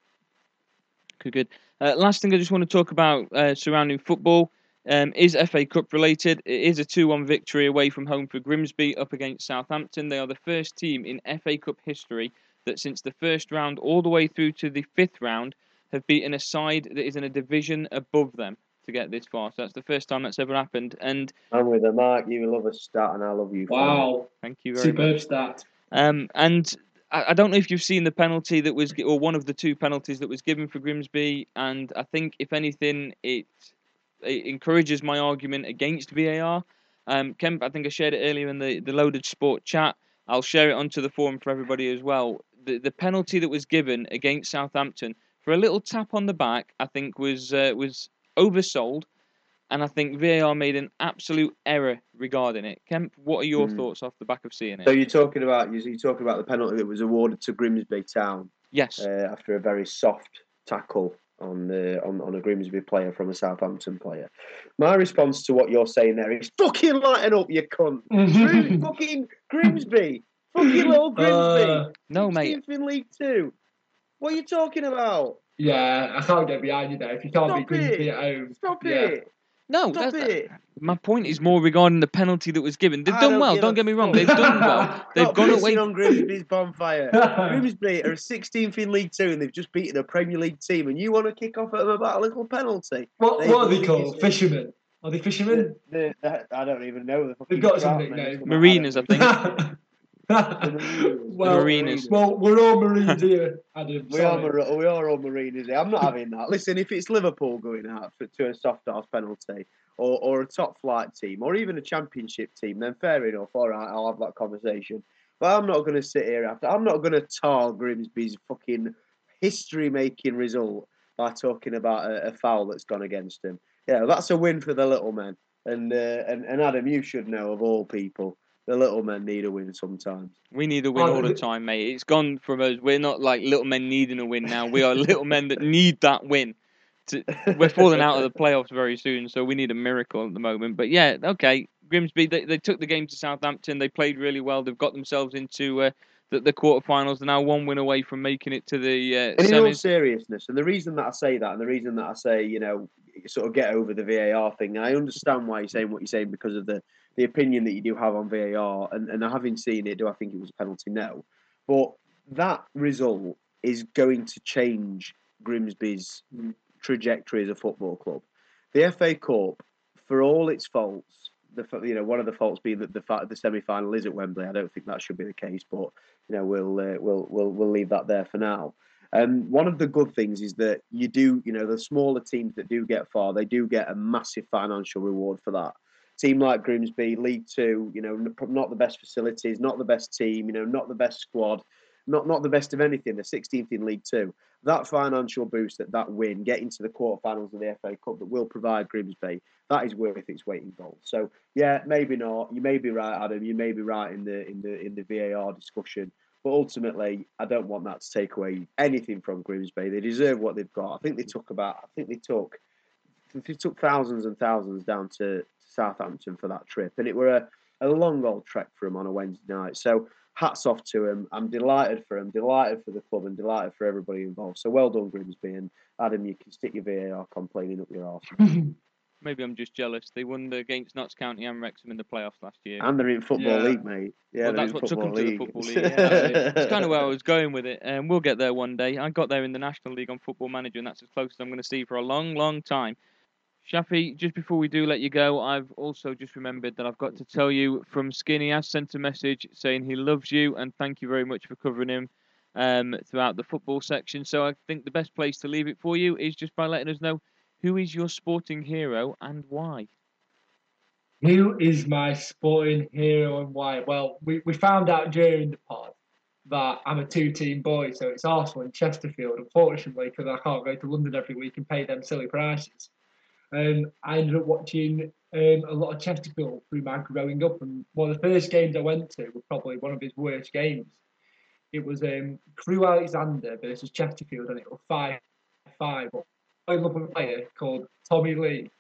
Good, good. Uh, last thing I just want to talk about uh, surrounding football um, is FA Cup related. It is a 2 1 victory away from home for Grimsby up against Southampton. They are the first team in FA Cup history that, since the first round all the way through to the fifth round, have beaten a side that is in a division above them to get this far. So that's the first time that's ever happened. And I'm with her, Mark. You love a stat, and I love you. for it. Wow, thank you very much. superb stat. Um, and I, I don't know if you've seen the penalty that was, or one of the two penalties that was given for Grimsby. And I think, if anything, it, it encourages my argument against VAR. Um, Kemp, I think I shared it earlier in the, the Loaded Sport chat. I'll share it onto the forum for everybody as well. The, the penalty that was given against Southampton for a little tap on the back, I think was uh, was oversold, and I think VAR made an absolute error regarding it. Kemp, what are your Hmm. thoughts off the back of seeing it? So you're talking about you're talking about the penalty that was awarded to Grimsby Town yes. uh, after a very soft tackle on the on, on a Grimsby player from a Southampton player. My response to what you're saying there is fucking lighten up, you cunt. Grim, fucking Grimsby, fucking little Grimsby. Uh, no, mate. 16th in League Two. What are you talking about? yeah, I can't get behind you there. If you can't Stop beat Grimsby it. at home, Stop Yeah. it. No, Stop that's, it. my point is more regarding the penalty that was given. They've I done don't well. Don't a get me wrong. They've done well. They've Stop gone away. on Grimsby's bonfire. Grimsby are 16th in League Two and they've just beaten a Premier League team, and you want to kick off at them about a little penalty? what, They what are they called? it's- Fishermen? Are they fishermen? The, the, I don't even know. The They've got some trout nicknames. Mariners, I think. well, Mariners. well, we're all Marines here, Adam. We are. Mar- we are all Marines here. I'm not having that. Listen, if it's Liverpool going out for, to a soft ass penalty, or, or a top flight team, or even a championship team, then fair enough. All right, I'll have that conversation. But I'm not going to sit here after. I'm not going to tar Grimsby's fucking history making result by talking about a, a foul that's gone against him. Yeah, that's a win for the little men. And, uh, and and Adam, you should know of all people, the little men need a win sometimes. We need a win Oh, all the the- time, mate. It's gone from us. We're not like little men needing a win now. We are little men that need that win. To, we're falling out of the playoffs very soon, so we need a miracle at the moment. But yeah, okay. Grimsby, they, they took the game to Southampton. They played really well. They've got themselves into uh, the, the quarterfinals. They're now one win away from making it to the uh, And in all seriousness, and the reason that I say that, and the reason that I say, you know, sort of get over the VAR thing, and I understand why you're saying what you're saying because of the, the opinion that you do have on VAR, and, and having seen it, do I think it was a penalty? No. But that result is going to change Grimsby's trajectory as a football club. The FA Cup, for all its faults, the you know one of the faults being that the fa- the semi final is at Wembley. I don't think that should be the case, but you know we'll uh, we'll we'll we'll leave that there for now. Um, one of the good things is that you do, you know, the smaller teams that do get far, they do get a massive financial reward for that. Team like Grimsby, League Two, you know, not the best facilities, not the best team, you know, not the best squad, not not the best of anything. The 16th in League Two. That financial boost that that win, getting to the quarterfinals of the FA Cup, that will provide Grimsby, that is worth its weight in gold. So yeah, maybe not. You may be right, Adam. You may be right in the in the in the VAR discussion. But ultimately, I don't want that to take away anything from Grimsby. They deserve what they've got. I think they took about. I think they took. They took thousands and thousands down to Southampton for that trip, and it were a, a long old trek for him on a Wednesday night. So hats off to him. I'm delighted for him, delighted for the club, and delighted for everybody involved. So well done, Grimsby, and Adam. You can stick your VAR complaining up your arse. Maybe I'm just jealous. They won the against Notts County and Wrexham in the playoffs last year. And they're in football Yeah. league, mate. Yeah, well, that's what took them to the league. football league. Yeah, that's, that's kind of where I was going with it. And um, we'll get there one day. I got there in the National League on Football Manager, and that's as close as I'm going to see for a long, long time. Shafi, just before we do let you go, I've also just remembered that I've got to tell you from Skinny has sent a message saying he loves you and thank you very much for covering him. um, throughout the football section. So I think the best place to leave it for you is just by letting us know who is your sporting hero and why. Who is my sporting hero and why? Well, we, we found out during the pod that I'm a two team boy, so it's Arsenal and Chesterfield, unfortunately, because I can't go to London every week and pay them silly prices. Um, I ended up watching um, a lot of Chesterfield through my growing up, and one of the first games I went to was probably one of his worst games. It was um, Crewe Alexandra versus Chesterfield, and it was 5 5. I love a player called Tommy Lee.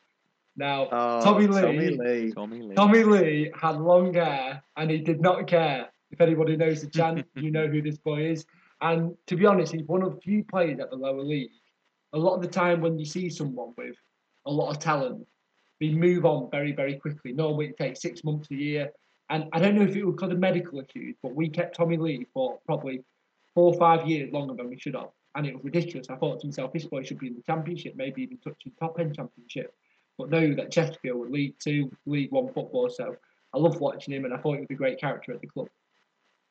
Now, Oh, Tommy Lee- Tommy Lee. Tommy Lee. Tommy Lee had long hair and he did not care. If anybody knows the chant, you know who this boy is. And to be honest, he's one of the few players at the lower league. A lot of the time, when you see someone with a lot of talent, they move on very, very quickly. Normally, it takes six months a year. And I don't know if it was because of medical issues, but we kept Tommy Lee for probably four or five years longer than we should have. And it was ridiculous. I thought to myself, this boy should be in the championship, maybe even touching top end championship. But no, that Chesterfield were League Two, League One football. So I love watching him, and I thought he was a great character at the club.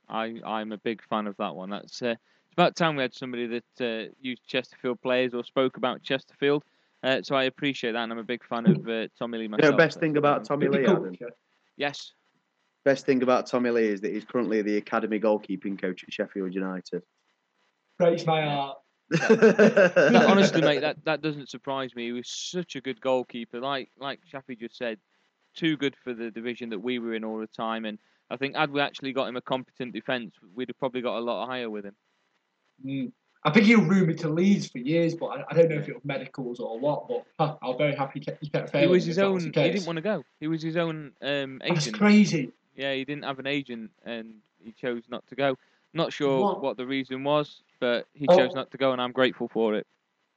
I I'm a big fan of that one. That's uh, it's about time we had somebody that uh, used Chesterfield players or spoke about Chesterfield. Uh, so I appreciate that, and I'm a big fan of uh, Tommy Lee You know, best thing about Tommy Lee, Adam, yes, best thing about Tommy Lee is that he's currently the academy goalkeeping coach at Sheffield United. breaks my heart. That- honestly, mate, that, that doesn't surprise me. He was such a good goalkeeper. Like like Shafi just said, too good for the division that we were in all the time. And I think had we actually got him a competent defence, we'd have probably got a lot higher with him. Mm. I think he was rumoured to Leeds for years, but I, I don't know if it was medicals or what. But huh, I'm very happy he kept, he kept He was his own. was He didn't want to go. He was his own um, That's crazy. Yeah, he didn't have an agent, and he chose not to go. Not sure What? what, the reason was, but he Oh. chose not to go, and I'm grateful for it.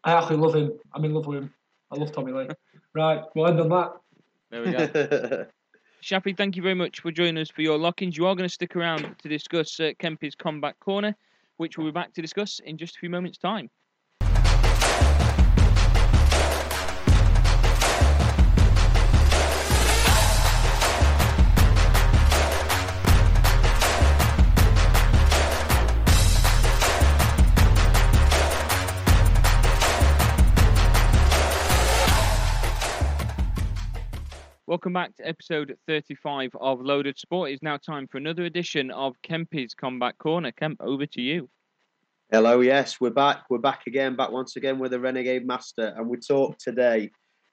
I actually love him. I'm in love with him. I love Tommy Lee. right, we'll end on that. There we go. Shafi, thank you very much for joining us for your lock-ins. You are going to stick around to discuss uh, Kempy's Combat Corner, which we'll be back to discuss in just a few moments' time. Welcome back to episode 35 of Loaded Sport. It's now time for another edition of Kempy's Combat Corner. Kemp, over to you. Hello, yes, we're back. We're back again, back once again with the Renegade Master, and we talk today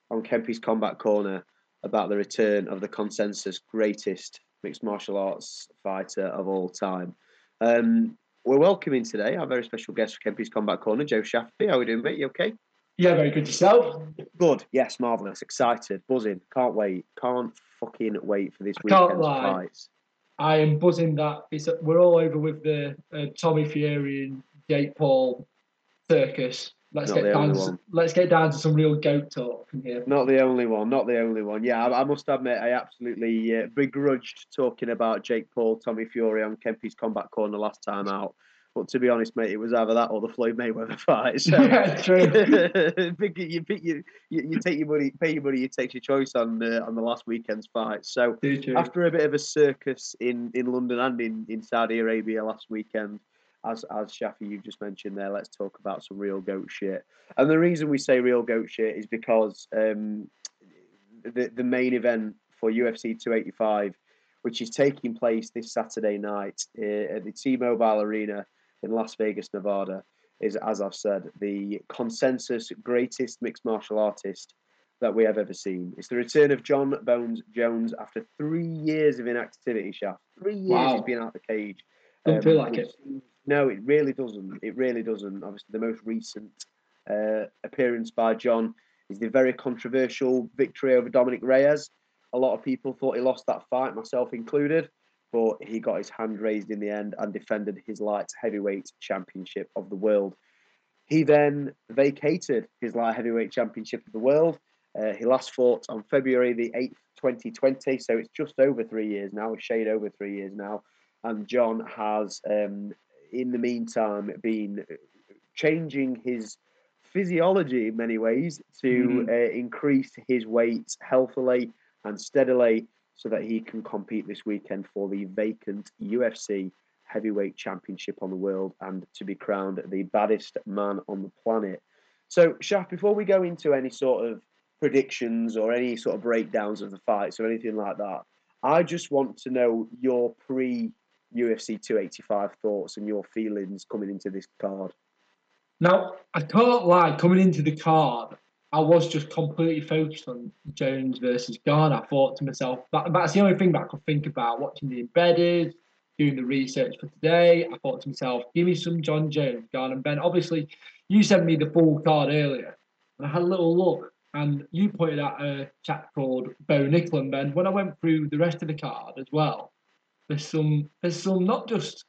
on Kempy's Combat Corner about the return of the consensus greatest mixed martial arts fighter of all time. Um, we're welcoming today our very special guest for Kempy's Combat Corner, Joe Shafty. How are we doing, mate? You okay? Yeah, very good yourself. Good. Yes, marvelous. Excited, buzzing. Can't wait. Can't fucking wait for this I can't weekend's lie. fights. I am buzzing that it's we're all over with the uh, Tommy Fury and Jake Paul circus. Let's Not get down. To, some- let's get down to some real goat talk from here. Not the only one. Not the only one. Yeah, I, I must admit, I absolutely uh, begrudged talking about Jake Paul, Tommy Fury on Kempy's Combat Corner last time out. But to be honest, mate, it was either that or the Floyd Mayweather fight. So yeah, true. pick you, pick your, you, you take your money, pay your money, you take your choice on uh, on the last weekend's fight. So after a bit of a circus in, in London and in, in Saudi Arabia last weekend, as as Shafi you just mentioned there, let's talk about some real goat shit. And the reason we say real goat shit is because um, the the main event for UFC 285, which is taking place this Saturday night uh, at the T-Mobile Arena in Las Vegas, Nevada, is as I've said the consensus greatest mixed martial artist that we have ever seen. It's the return of Jon Bones Jones after three years of inactivity. Shaft, three years Wow. he's been out of the cage. Don't feel like it. No, it really doesn't. It really doesn't. Obviously, the most recent uh, appearance by Jon is the very controversial victory over Dominick Reyes. A lot of people thought he lost that fight, myself included, but he got his hand raised in the end and defended his light heavyweight championship of the world. He then vacated his light heavyweight championship of the world. Uh, he last fought on February the 8th, 2020, so it's just over three years now, a shade over three years now. And Jon has, um, in the meantime, been changing his physiology in many ways to uh, increase his weight healthily and steadily so that he can compete this weekend for the vacant UFC heavyweight championship on the world and to be crowned the baddest man on the planet. So, Shaf, before we go into any sort of predictions or any sort of breakdowns of the fights or anything like that, I just want to know your pre UFC 285 thoughts and your feelings coming into this card. Now, I can't lie, coming into the card, I was just completely focused on Jones versus Gane. I thought to myself, that, that's the only thing that I could think about watching the embedded, doing the research for today. I thought to myself, give me some Jon Jones, Garner and Benn. Obviously, you sent me the full card earlier, and I had a little look, and you pointed out a chap called Bo Nickal Ben. When I went through the rest of the card as well, there's some there's some not just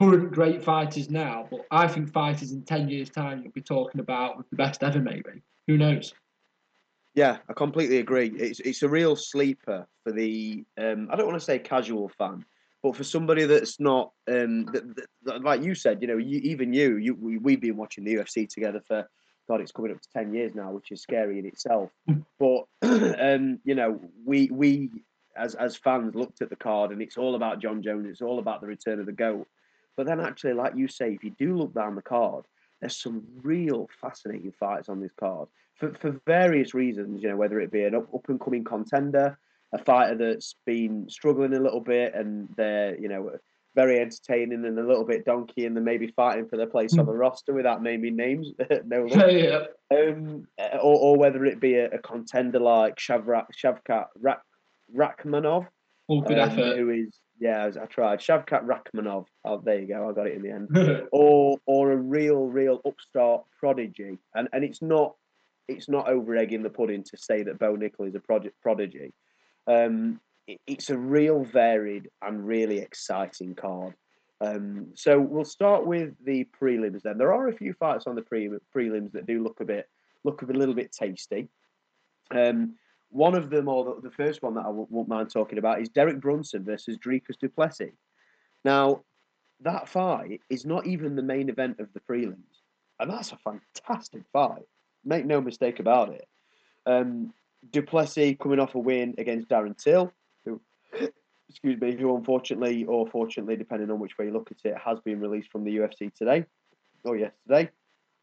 current great fighters now, but I think fighters in ten years' time you'll be talking about with the best ever. Maybe who knows? Yeah, I completely agree. It's it's a real sleeper for the um, I don't want to say casual fan, but for somebody that's not um, that, that, that, like you said, you know, you, even you, you we, we've been watching the UFC together for God, it's coming up to ten years now, which is scary in itself. but um, you know, we we as as fans looked at the card and it's all about Jon Jones, it's all about the return of the goat. But then actually, like you say, if you do look down the card, there's some real fascinating fights on this card for, for various reasons. You know, whether it be an up, up and coming contender, a fighter that's been struggling a little bit, and they're you know very entertaining and a little bit donkey, and they're maybe fighting for their place on the roster without naming names. no, yeah. um, or, or whether it be a, a contender like Shavrat, Shavkat Rak, Rakhmonov, All good um, effort. who is yeah, I tried Shavkat Rakhmonov. Oh, there you go, I got it in the end. or or a real real upstart prodigy, and and it's not it's not over egging the pudding to say that Bo Nickal is a prod- prodigy. Um, it- it's a real varied and really exciting card. Um, so we'll start with the prelims. Then there are a few fights on the pre- prelims that do look a bit look a little bit tasty. Um, one of them, or the, the first one that I won't mind talking about, is Derek Brunson versus Dricus Du Plessis. Now, that fight is not even the main event of the prelims, and that's a fantastic fight. Make no mistake about it. Um, Du Plessis coming off a win against Darren Till, who, excuse me, who unfortunately or fortunately, depending on which way you look at it, has been released from the UFC today or yesterday.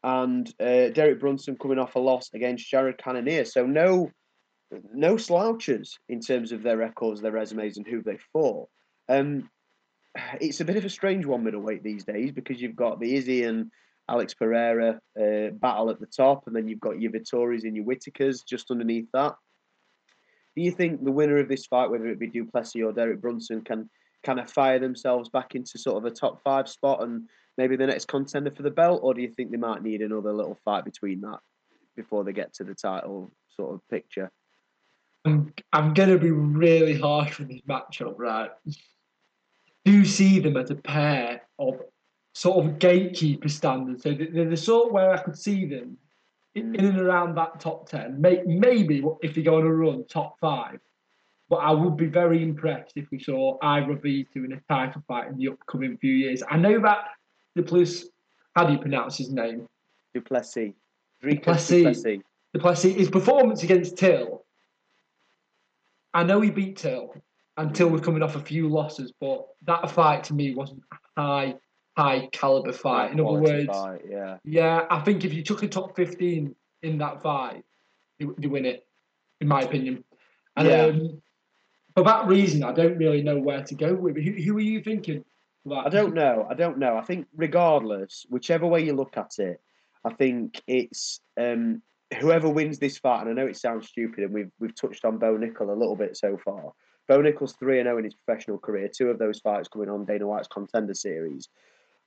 And uh, Derek Brunson coming off a loss against Jared Cannonier. So no, no slouches in terms of their records, their resumes, and who they fought. Um, it's a bit of a strange one middleweight these days because you've got the Izzy and Alex Pereira uh, battle at the top, and then you've got your Vettoris and your Whittakers just underneath that. Do you think the winner of this fight, whether it be Du Plessis or Derek Brunson, can kind of fire themselves back into sort of a top five spot and maybe the next contender for the belt, or do you think they might need another little fight between that before they get to the title sort of picture? I'm, I'm going to be really harsh with this matchup, right? Do see them as a pair of sort of gatekeeper standards. So they're the sort where I could see them in, in and around that top 10. May, maybe if they go on a run, top five. But I would be very impressed if we saw either of these two in a title fight in the upcoming few years. I know that the plus, how do you pronounce his name? Du Plessis. Duplessis. Du Plessis. Duplessis, his performance against Till, I know he beat Till, and Till was coming off a few losses, but that fight to me wasn't a high, high caliber fight. In other words, fight, yeah. yeah, I think if you took a top 15 in that fight, you, you win it, in my opinion. And Yeah. um, for that reason, I don't really know where to go with it. Who, who are you thinking? I don't know. I don't know. I think regardless, whichever way you look at it, I think it's um, whoever wins this fight. And I know it sounds stupid, and we've we've touched on Bo Nickal a little bit so far. Bo Nickal's three and zero in his professional career. Two of those fights coming on Dana White's Contender Series,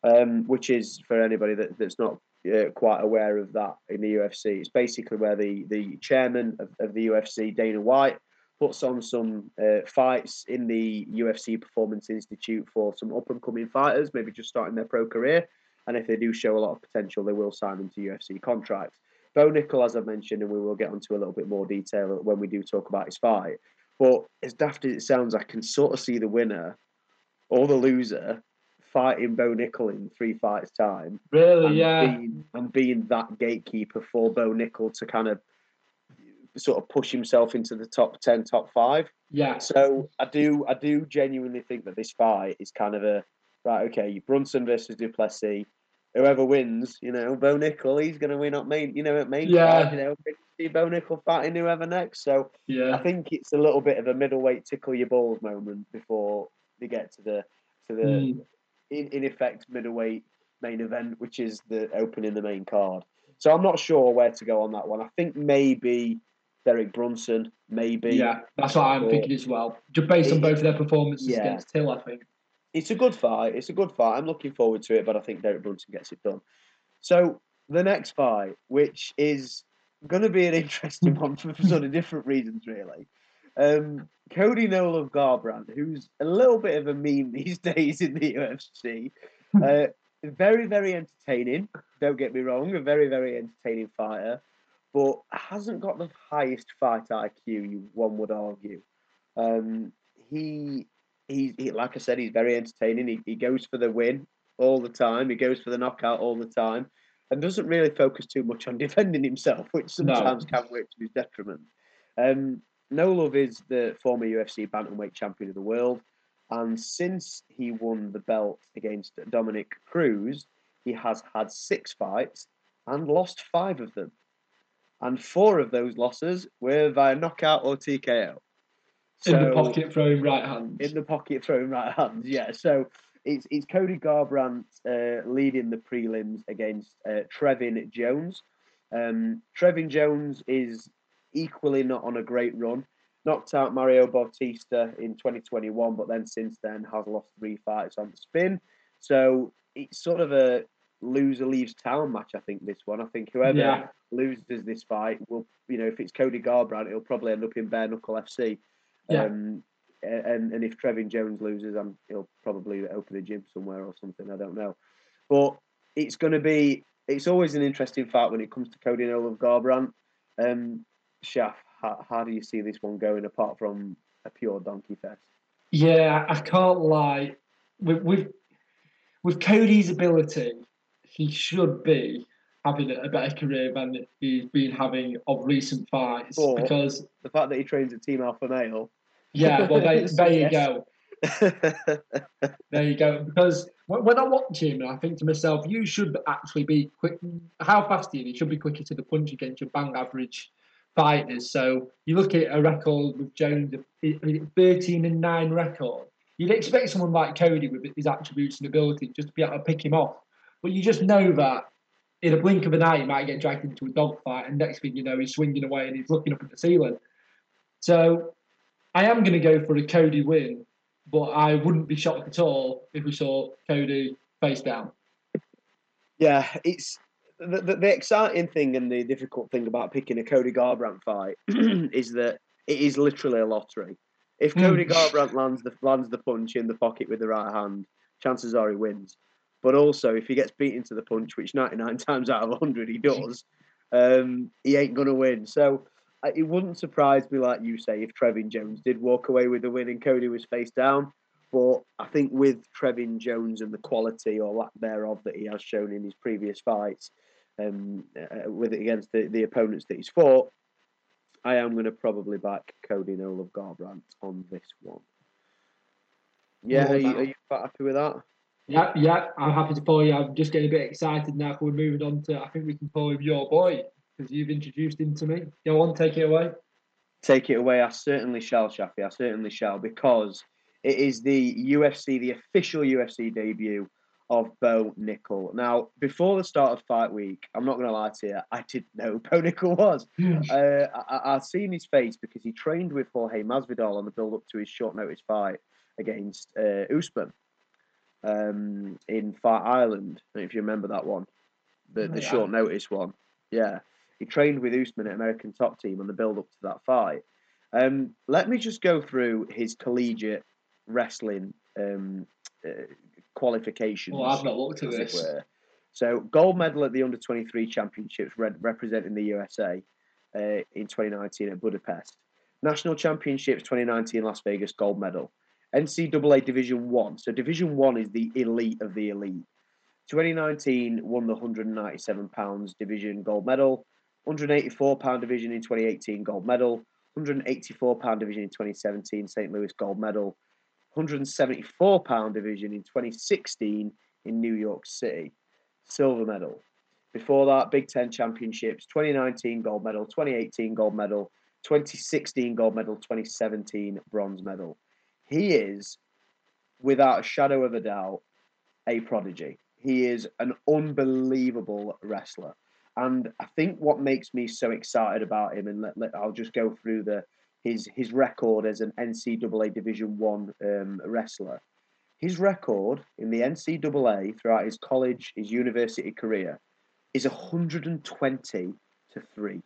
um, which is for anybody that, that's not uh, quite aware of that in the UFC. It's basically where the the chairman of, of the UFC, Dana White, puts on some uh, fights in the UFC Performance Institute for some up and coming fighters, maybe just starting their pro career. And if they do show a lot of potential, they will sign them to UFC contracts. Bo Nickal, as I mentioned, and we will get onto a little bit more detail when we do talk about his fight. But as daft as it sounds, I can sort of see the winner or the loser fighting Bo Nickal in three fights' time Really, and yeah. being and being that gatekeeper for Bo Nickel to kind of sort of push himself into the top ten, top five. Yeah. So I do I do genuinely think that this fight is kind of a right, okay, Brunson versus Du Plessis. Whoever wins, you know, Bo Nickal, he's going to win at main, you know, at main Yeah. card, you know, see Bo Nickal fighting whoever next. So I think it's a little bit of a middleweight tickle your balls moment before they get to the to the Mm. in, in effect middleweight main event, which is the opening the main card. So I'm not sure where to go on that one. I think maybe Derek Brunson, maybe. Yeah, that's what I'm Or- thinking as well. Just based on both of their performances Yeah. against Till, I think. It's a good fight. It's a good fight. I'm looking forward to it, but I think Derek Brunson gets it done. So the next fight, which is going to be an interesting one for sort of different reasons, really. Um, Cody No Love Garbrandt, who's a little bit of a meme these days in the UFC. Uh, very, very entertaining. Don't get me wrong, a very, very entertaining fighter, but hasn't got the highest fight IQ. You one would argue. Um, he, he's he, like I said, he's very entertaining. He, he goes for the win all the time. He goes for the knockout all the time, and doesn't really focus too much on defending himself, which No. sometimes can work to his detriment. Um, no Love is the former UFC bantamweight champion of the world, and since he won the belt against Dominick Cruz, he has had six fights and lost five of them, and four of those losses were via knockout or TKO. In the pocket, throwing right hands. in the pocket throwing right hands. Yeah, so it's it's Cody Garbrandt uh, leading the prelims against uh, Trevin Jones. Um, Trevin Jones is equally not on a great run. Knocked out Mario Bautista in 2021, but then since then has lost three fights on the spin. So it's sort of a loser leaves town match. I think this one. I think whoever Yeah. loses this fight will, you know, if it's Cody Garbrandt, it'll probably end up in bare knuckle FC. Yeah. Um, and and if Trevin Jones loses, um, he'll probably open a gym somewhere or something. I don't know, but it's going to be. It's always an interesting fight when it comes to Cody No Love Garbrandt. Um, Shaf, how, how do you see this one going? Apart from a pure donkey fest. Yeah, I can't lie. With with, with Cody's ability, he should be having a better career than he's been having of recent fights. Or- Because The fact that he trains at Team Alpha Male. Yeah, well there, there you go. There you go. Because when, I watch him, I think to myself, you should actually be quick. How fast are you? You should be quicker to the punch against your bang average fighters. So you look at a record with Jones, 13 and 9 record. You'd expect someone like Cody with his attributes and ability just to be able to pick him off. But you just know that in a blink of an eye, he might get dragged into a dogfight, and next thing you know, he's swinging away and he's looking up at the ceiling. So I am going to go for a Cody win, but I wouldn't be shocked at all if we saw Cody face down. Yeah, it's the, the, the exciting thing and the difficult thing about picking a Cody Garbrandt fight is that it is literally a lottery. If Hmm. Cody Garbrandt lands the lands the punch in the pocket with the right hand, chances are he wins. But also, if he gets beaten to the punch, which 99 times out of 100 he does, um, he ain't going to win. So it wouldn't surprise me, like you say, if Trevin Jones did walk away with the win and Cody was face down. But I think with Trevin Jones and the quality or lack thereof that he has shown in his previous fights, um, uh, with it against the, the opponents that he's fought, I am going to probably back Cody No Love Garbrandt on this one. Yeah, are you, are you quite happy with that? Yeah, yeah, I'm happy to follow you. I'm just getting a bit excited now. We're moving on to, I think we can follow your boy because you've introduced him to me. Go on, take it away. Take it away. I certainly shall, Shafi. I certainly shall because it is the UFC, the official UFC debut of Bo Nickal. Now, before the start of fight week, I'm not going to lie to you, I didn't know who Bo Nickal was. uh, I, I've seen his face because he trained with Jorge Masvidal on the build up to his short notice fight against uh, Usman um, in Fight Island. I don't know if you remember that one, the, the Yeah. short notice one. Yeah, he trained with Usman at American Top Team on the build up to that fight. Um, let me just go through his collegiate wrestling um, uh, qualifications. Well, I've not looked at this. So, gold medal at the under 23 championships re- representing the USA uh, in 2019 at Budapest. National championships 2019 Las Vegas gold medal. NCAA Division 1. So, Division 1 is the elite of the elite. 2019 won the 197 pounds division gold medal. 184 pound division in 2018 gold medal. 184 pound division in 2017 St. Louis gold medal. 174 pound division in 2016 in New York City, silver medal. Before that, Big Ten Championships, 2019 gold medal, 2018 gold medal, 2016 gold medal, 2017 bronze medal. He is, without a shadow of a doubt, a prodigy. He is an unbelievable wrestler. And I think what makes me so excited about him, and let, let, I'll just go through the his his record as an NCAA Division One um, wrestler. His record in the NCAA throughout his college, his university career, is 120 to three.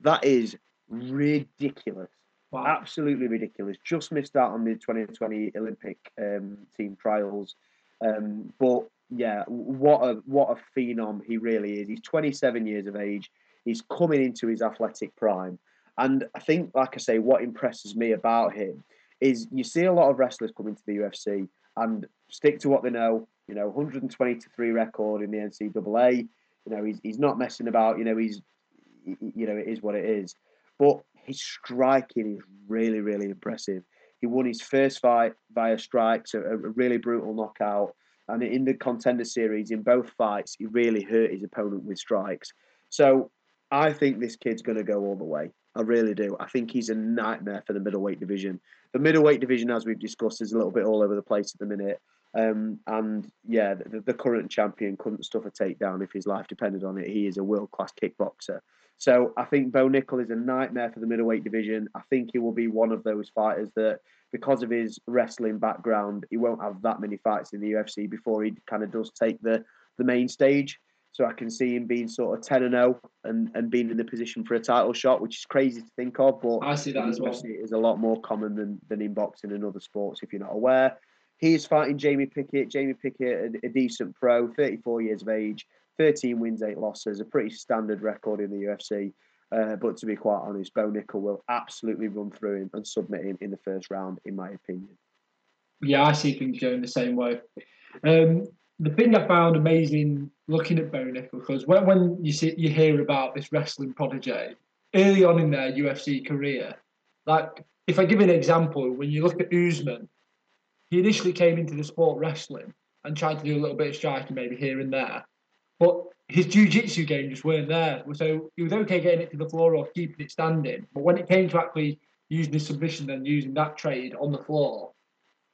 That is ridiculous. Wow. Absolutely ridiculous. Just missed out on the 2020 Olympic um, team trials. Um, but yeah, what a what a phenom he really is. He's 27 years of age. He's coming into his athletic prime. And I think, like I say, what impresses me about him is you see a lot of wrestlers come into the UFC and stick to what they know. You know, 120 to three record in the NCAA. You know, he's he's not messing about. You know, he's you know it is what it is. But his striking is really really impressive. He won his first fight via strikes, a, a really brutal knockout. And in the contender series, in both fights, he really hurt his opponent with strikes. So I think this kid's going to go all the way. I really do. I think he's a nightmare for the middleweight division. The middleweight division, as we've discussed, is a little bit all over the place at the minute. Um, and yeah, the, the current champion couldn't stuff a takedown if his life depended on it. He is a world class kickboxer. So I think Bo Nickal is a nightmare for the middleweight division. I think he will be one of those fighters that, because of his wrestling background, he won't have that many fights in the UFC before he kind of does take the the main stage. So I can see him being sort of 10 and 0 and, and being in the position for a title shot, which is crazy to think of. But I see that as well. it is a lot more common than, than in boxing and other sports, if you're not aware. He is fighting Jamie Pickett. Jamie Pickett, a, a decent pro, 34 years of age, 13 wins, 8 losses, a pretty standard record in the UFC. Uh, but to be quite honest, Bo Nickal will absolutely run through him and submit him in the first round, in my opinion. Yeah, I see things going the same way. Um, the thing I found amazing looking at Bo Nickal, because when, when you see you hear about this wrestling prodigy early on in their UFC career, like if I give an example, when you look at Usman, he initially came into the sport wrestling and tried to do a little bit of striking maybe here and there, but his jiu-jitsu game just weren't there. So he was okay getting it to the floor or keeping it standing, but when it came to actually using his submission and using that trade on the floor,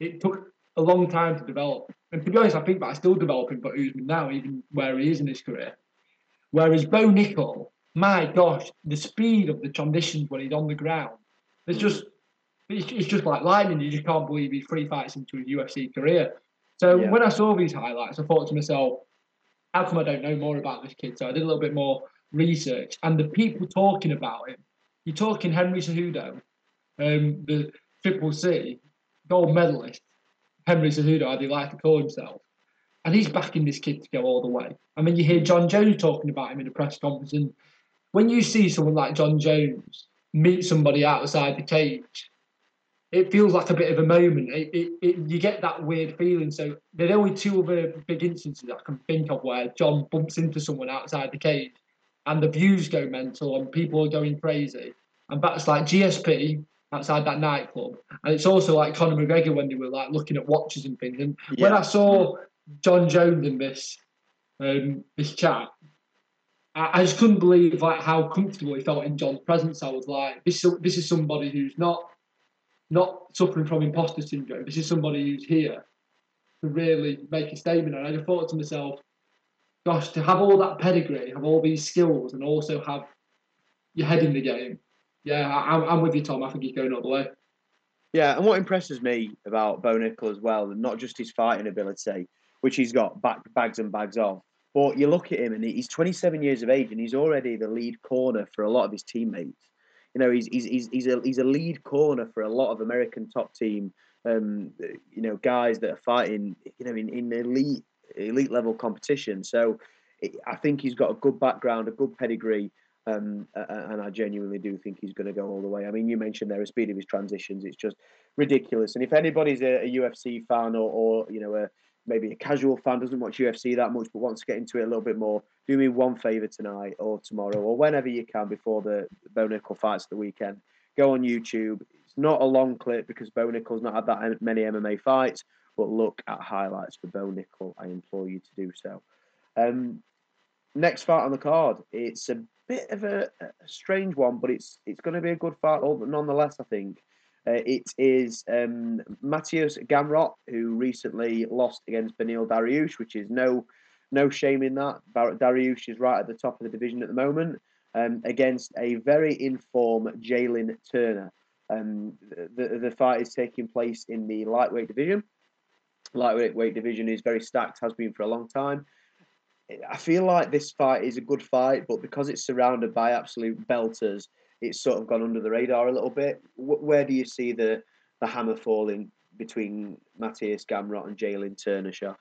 it took a long time to develop. And to be honest, I think that's still developing for Usman now, even where he is in his career. Whereas Bo Nickal, my gosh, the speed of the transitions when he's on the ground, it's just it's, it's just like lightning. You just can't believe he's three fights into his UFC career. So Yeah. when I saw these highlights, I thought to myself, how come I don't know more about this kid? So I did a little bit more research, and the people talking about him, you're talking Henry Cejudo, um, the Triple C gold medalist, Henry Cejudo, as he likes to call himself, and he's backing this kid to go all the way. I mean, you hear Jon Jones talking about him in a press conference, and when you see someone like Jon Jones meet somebody outside the cage, it feels like a bit of a moment. It, it, it, you get that weird feeling. So there are only two other big instances I can think of where Jon bumps into someone outside the cage, and the views go mental, and people are going crazy. And that's like GSP outside that nightclub, and it's also like Conor McGregor when they were like looking at watches and things. And when I saw Jon Jones in this um, this chat, I, I just couldn't believe like how comfortable he felt in Jon's presence. I was like, this this is somebody who's not not suffering from imposter syndrome. This is somebody who's here to really make a statement. And I just thought to myself, gosh, to have all that pedigree, have all these skills, and also have your head in the game. Yeah, I, I'm- I'm with you, Tom. I think he's going all the way. Yeah, and what impresses me about Bo Nickal as well, and not just his fighting ability, which he's got back, bags and bags of, but you look at him and he's 27 years of age and he's already the lead corner for a lot of his teammates. You know, he's he's he's, a he's a lead corner for a lot of American top team, um, you know, guys that are fighting, you know, in, in elite elite level competition. So I think he's got a good background, a good pedigree. Um, a- a- and I genuinely do think he's going to go all the way. I mean, you mentioned there the speed of his transitions; it's just ridiculous. And if anybody's a, a UFC fan or, or you know a maybe a casual fan doesn't watch UFC that much but wants to get into it a little bit more, do me one favor tonight or tomorrow or whenever you can before the Bo Nickal fights the weekend. Go on YouTube. It's not a long clip because Bo Nickal's not had that many MMA fights, but look at highlights for Bo Nickal. I implore you to do so. Um, next fight on the card. It's a bit of a, a strange one, but it's it's going to be a good fight nonetheless. I think. Uh, it is um, Matthias Gamrot, who recently lost against Beneil Dariush, which is no no shame in that. Dariush is right at the top of the division at the moment, um, against a very informed Jalin Turner. Um, the, the fight is taking place in the lightweight division. Lightweight weight division is very stacked, has been for a long time. I feel like this fight is a good fight, but because it's surrounded by absolute belters, it's sort of gone under the radar a little bit. Where do you see the the hammer falling between Matthias Gamrot and Jalin Turner, Shaf?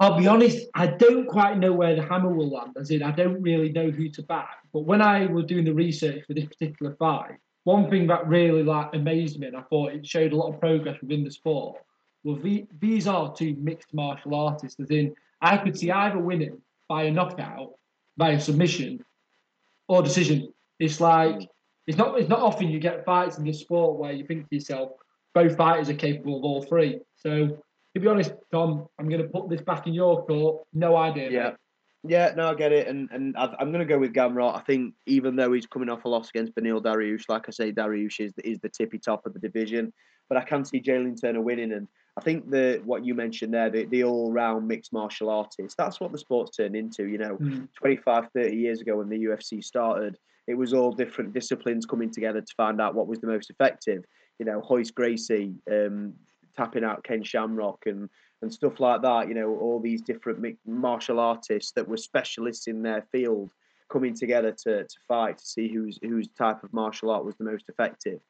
I'll be honest, I don't quite know where the hammer will land. As in, I don't really know who to back. But when I was doing the research for this particular fight, one thing that really like amazed me, and I thought it showed a lot of progress within the sport, well, the, these are two mixed martial artists. As in, I could see either winning by a knockout, by a submission, or decision. It's like it's not it's not often you get fights in this sport where you think to yourself, both fighters are capable of all three. So to be honest, Tom, I'm going to put this back in your court. No idea. Yeah. Mate. Yeah, no, I get it, and and i am going to go with Gamrot. I think even though he's coming off a loss against Beneil Dariush, like I say, Dariush is is the tippy top of the division, but I can see Jalin Turner winning, and I think the what you mentioned there, the, the all round mixed martial artist, that's what the sport's turned into. You know, mm. 25, 30 years ago when the UFC started, it was all different disciplines coming together to find out what was the most effective. You know, Royce Gracie, um, tapping out Ken Shamrock and and stuff like that. You know, all these different martial artists that were specialists in their field coming together to, to fight to see whose whose type of martial art was the most effective.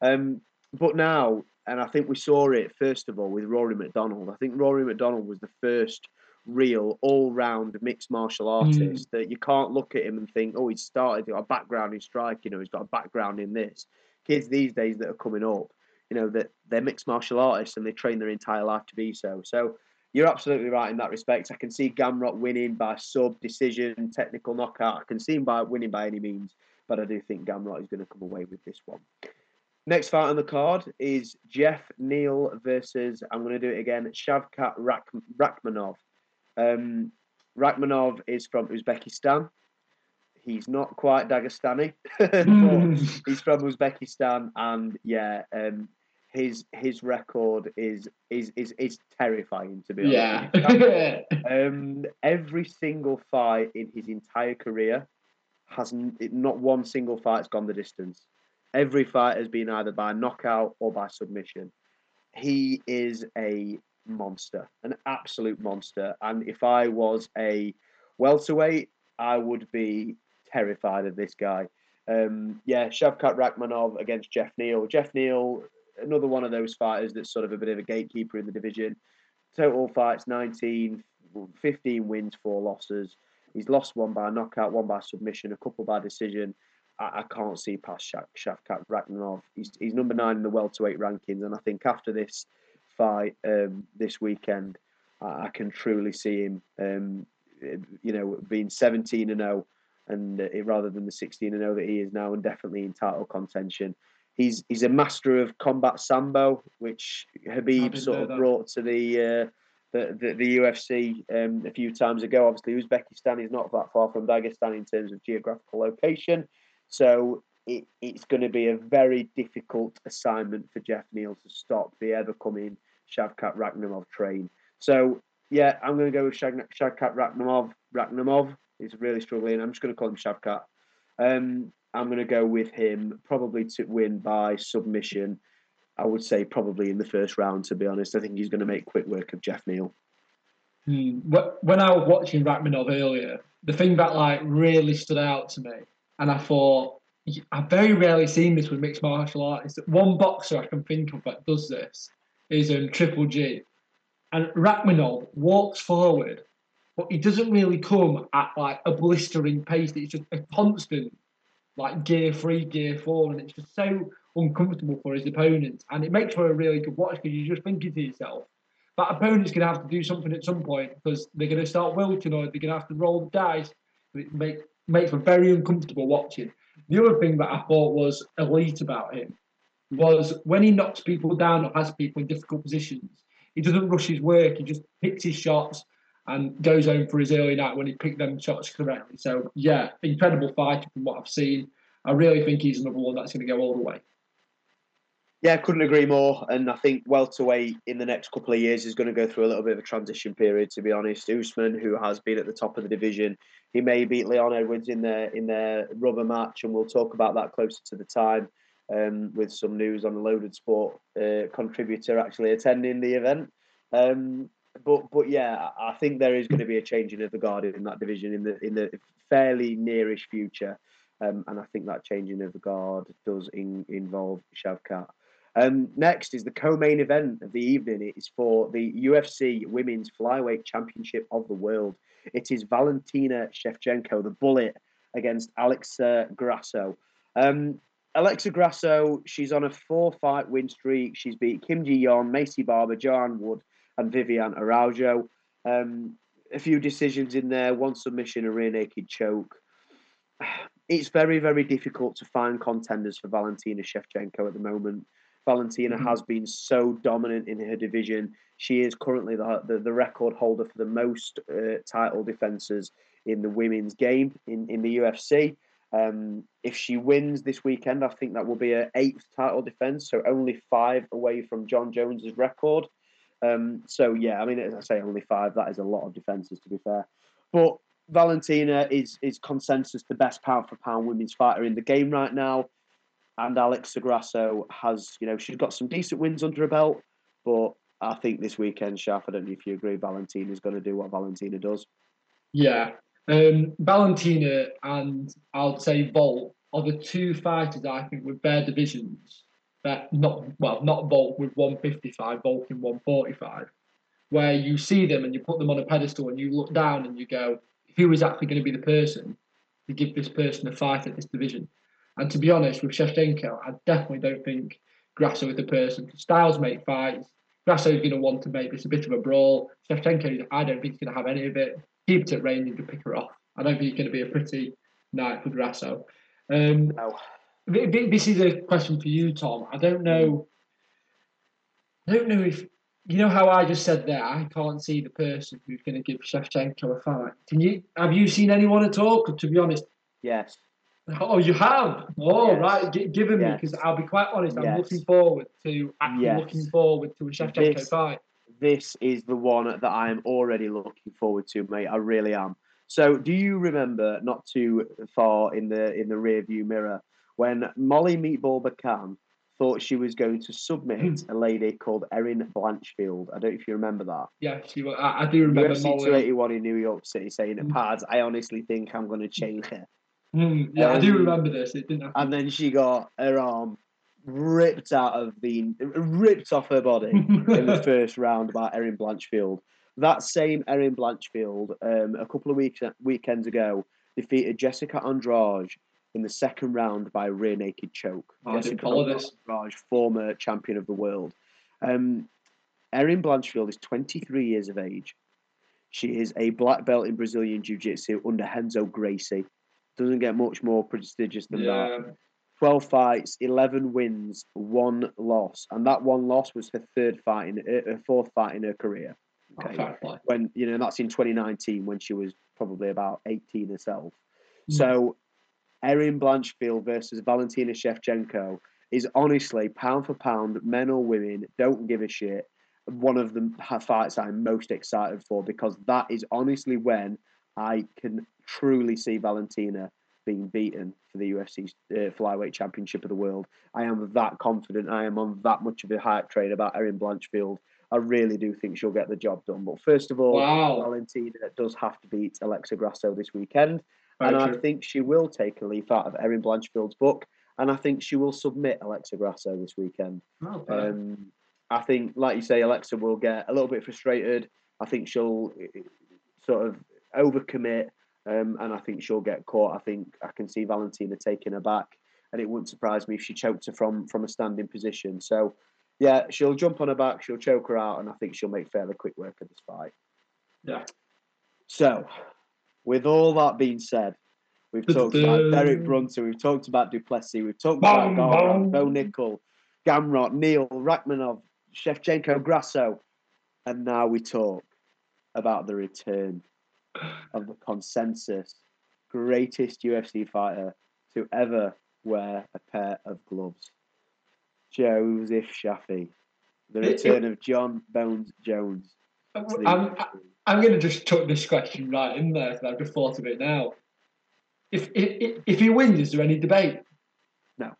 Um, but now, and I think we saw it first of all with Rory MacDonald. I think Rory MacDonald was the first real all-round mixed martial hmm. artist mm. that you can't look at him and think, oh, he's started got a background in striking or he's got a background in this. Kids these days that are coming up, you know that they're mixed martial artists and they train their entire life to be so. So you're absolutely right in that respect. I can see Gamrot winning by sub decision, technical knockout. I can see him by winning by any means, but I do think Gamrot is going to come away with this one. Next fight on the card is Geoff Neal versus I'm going to do it again Shavkat Rak- Rakhmonov. Um, Rakhmonov is from Uzbekistan he's not quite Dagestani, he's from Uzbekistan, and yeah, um, his his record is is is is terrifying to be honest. Yeah. um, every single fight in his entire career has not one single fight's gone the distance. Every fight has been either by knockout or by submission. He is a monster, an absolute monster. And if I was a welterweight, I would be terrified of this guy. Um, yeah, Shavkat Rakhmonov against Geoff Neal. Geoff Neal, another one of those fighters that's sort of a bit of a gatekeeper in the division. Total fights 19, 15 wins, four losses. He's lost one by knockout, one by submission, a couple by decision. I, I can't see past Shav, Shavkat Rakhmonov. He's, he's number nine in the welterweight rankings, and I think after this fight um, this weekend, I, I, can truly see him, um, you know, being 17 and 0 and uh, rather than the 16 and 0 that he is now, and definitely in title contention. He's he's a master of combat sambo, which Khabib sort of brought to the, uh, the, the the UFC um, a few times ago. Obviously, Uzbekistan is not that far from Dagestan in terms of geographical location, so it, it's going to be a very difficult assignment for Geoff Neal to stop the ever coming Shavkat Rakhmonov train. So yeah, I'm going to go with Shavkat Rakhmonov. Rakhmonov is really struggling. I'm just going to call him Shavkat. Um, I'm going to go with him probably to win by submission. I would say probably in the first round. To be honest, I think he's going to make quick work of Geoff Neal. Hmm. When I was watching Rakhmonov earlier, the thing that like really stood out to me, and I thought I've very rarely seen this with mixed martial artists. One boxer I can think of that does this is um, Triple G, and Rakhmonov walks forward but he doesn't really come at like a blistering pace. It's just a constant, like gear three, gear four, and it's just so uncomfortable for his opponents. And it makes for a really good watch because you're just thinking to yourself, that opponent's going to have to do something at some point because they're going to start wilting or they're going to have to roll the dice. It make, makes for very uncomfortable watching. The other thing that I thought was elite about him was when he knocks people down or has people in difficult positions, he doesn't rush his work. He just picks his shots and goes home for his early night when he picked them shots correctly. So yeah, incredible fighter from what I've seen. I really think he's another one that's going to go all the way. Yeah, couldn't agree more. And I think welterweight in the next couple of years is going to go through a little bit of a transition period. To be honest, Usman, who has been at the top of the division, he may beat Leon Edwards in their in their rubber match, and we'll talk about that closer to the time. Um, with some news on a loaded sport uh, contributor actually attending the event. Um, but but yeah, I think there is going to be a changing of the guard in that division in the in the fairly nearish future, um, and I think that changing of the guard does in, involve Shavkat. Um, next is the co-main event of the evening. It is for the UFC Women's Flyweight Championship of the World. It is Valentina Shevchenko, the Bullet, against Alexa Grasso. Um, Alexa Grasso, she's on a four-fight win streak. She's beat Kim Ji Yeon, Macy Barber, Joanne Wood, and Vivian Araujo. Um, a few decisions in there, one submission, a rear naked choke. It's very, very difficult to find contenders for Valentina Shevchenko at the moment. Valentina mm-hmm. has been so dominant in her division. She is currently the, the, the record holder for the most uh, title defenses in the women's game in, in the UFC. Um, if she wins this weekend, I think that will be her eighth title defense, so only five away from Jon Jones's record. Um, so yeah, I mean, as I say, only five. That is a lot of defenses, to be fair. But Valentina is is consensus the best pound for pound women's fighter in the game right now, and Alex Grasso has, you know, she's got some decent wins under her belt, but I think this weekend, Shaf, I don't know if you agree, Valentina is going to do what Valentina does. Yeah, um, Valentina and I'll say Volk are the two fighters I think with their divisions that not well not Volk with 155, Volk in 145, where you see them and you put them on a pedestal and you look down and you go, who is actually going to be the person to give this person a fight at this division? And to be honest, with Shevchenko, I definitely don't think Grasso is the person. Styles make fights. Grasso is going to want to make this a bit of a brawl. Shevchenko, I don't think he's going to have any of it. Keep it at range and pick her off. I don't think it's going to be a pretty night for Grasso. Um, no. This is a question for you, Tom. I don't know. I don't know if you know how I just said there. I can't see the person who's going to give Shevchenko a fight. Can you? Have you seen anyone at all? To be honest, yes. Oh, you have. Oh, yes. right. G- given yes. me, because I'll be quite honest. I'm yes. looking forward to actually yes. looking forward to a Shevchenko this, fight. This is the one that I am already looking forward to, mate. I really am. So, do you remember not too far in the in the rear view mirror when Molly Meatball McCann thought she was going to submit a lady called Erin Blanchfield. I don't know if you remember that. Yeah, she was. I, I do remember. Molly UFC 281 in New York City saying, mm. "Pads, I honestly think I'm going to change her." Mm, yeah, um, I do um, remember this. It didn't. Happen. And then she got her arm ripped out of the ripped off her body in the first round by Erin Blanchfield. That same Erin Blanchfield, um, a couple of weeks weekends ago, defeated Jessica Andrade in the second round by a rear naked choke. Oh, Jessica Andrade, former champion of the world. Um, Erin Blanchfield is 23 years of age. She is a black belt in Brazilian Jiu Jitsu under Renzo Gracie. Doesn't get much more prestigious than yeah. that. 12 fights, 11 wins, one loss. And that one loss was her third fight, in her fourth fight in her career. Okay. Oh, when, you know, that's in 2019 when she was probably about 18 herself. Mm. So Erin Blanchfield versus Valentina Shevchenko is honestly pound for pound, men or women, don't give a shit. One of the fights I'm most excited for because that is honestly when I can truly see Valentina being beaten for the UFC uh, flyweight championship of the world. I am that confident. I am on that much of a hype train about Erin Blanchfield. I really do think she'll get the job done. But first of all, wow. Valentina does have to beat Alexa Grasso this weekend. Very and true. I think she will take a leaf out of Erin Blanchfield's book, and I think she will submit Alexa Grasso this weekend. Oh, um, I think, like you say, Alexa will get a little bit frustrated. I think she'll eh, sort of overcommit, um, and I think she'll get caught. I think I can see Valentina taking her back, and it wouldn't surprise me if she choked her from from a standing position. So, yeah, she'll jump on her back, she'll choke her out, and I think she'll make fairly quick work of this fight. Yeah. So, with all that being said, We've talked about Derek Brunson. We've talked about Du Plessis. We've talked about bong. Bo Nickal, Gamrot, Neal, Rakhmonov, Shevchenko, Grasso. And now we talk about the return of the consensus greatest UFC fighter to ever wear a pair of gloves. Joseph Shafi. The return of Jon Bones Jones. I'm, I'm going to just chuck this question right in there because I've just thought of it now. If, if if he wins, is there any debate? No.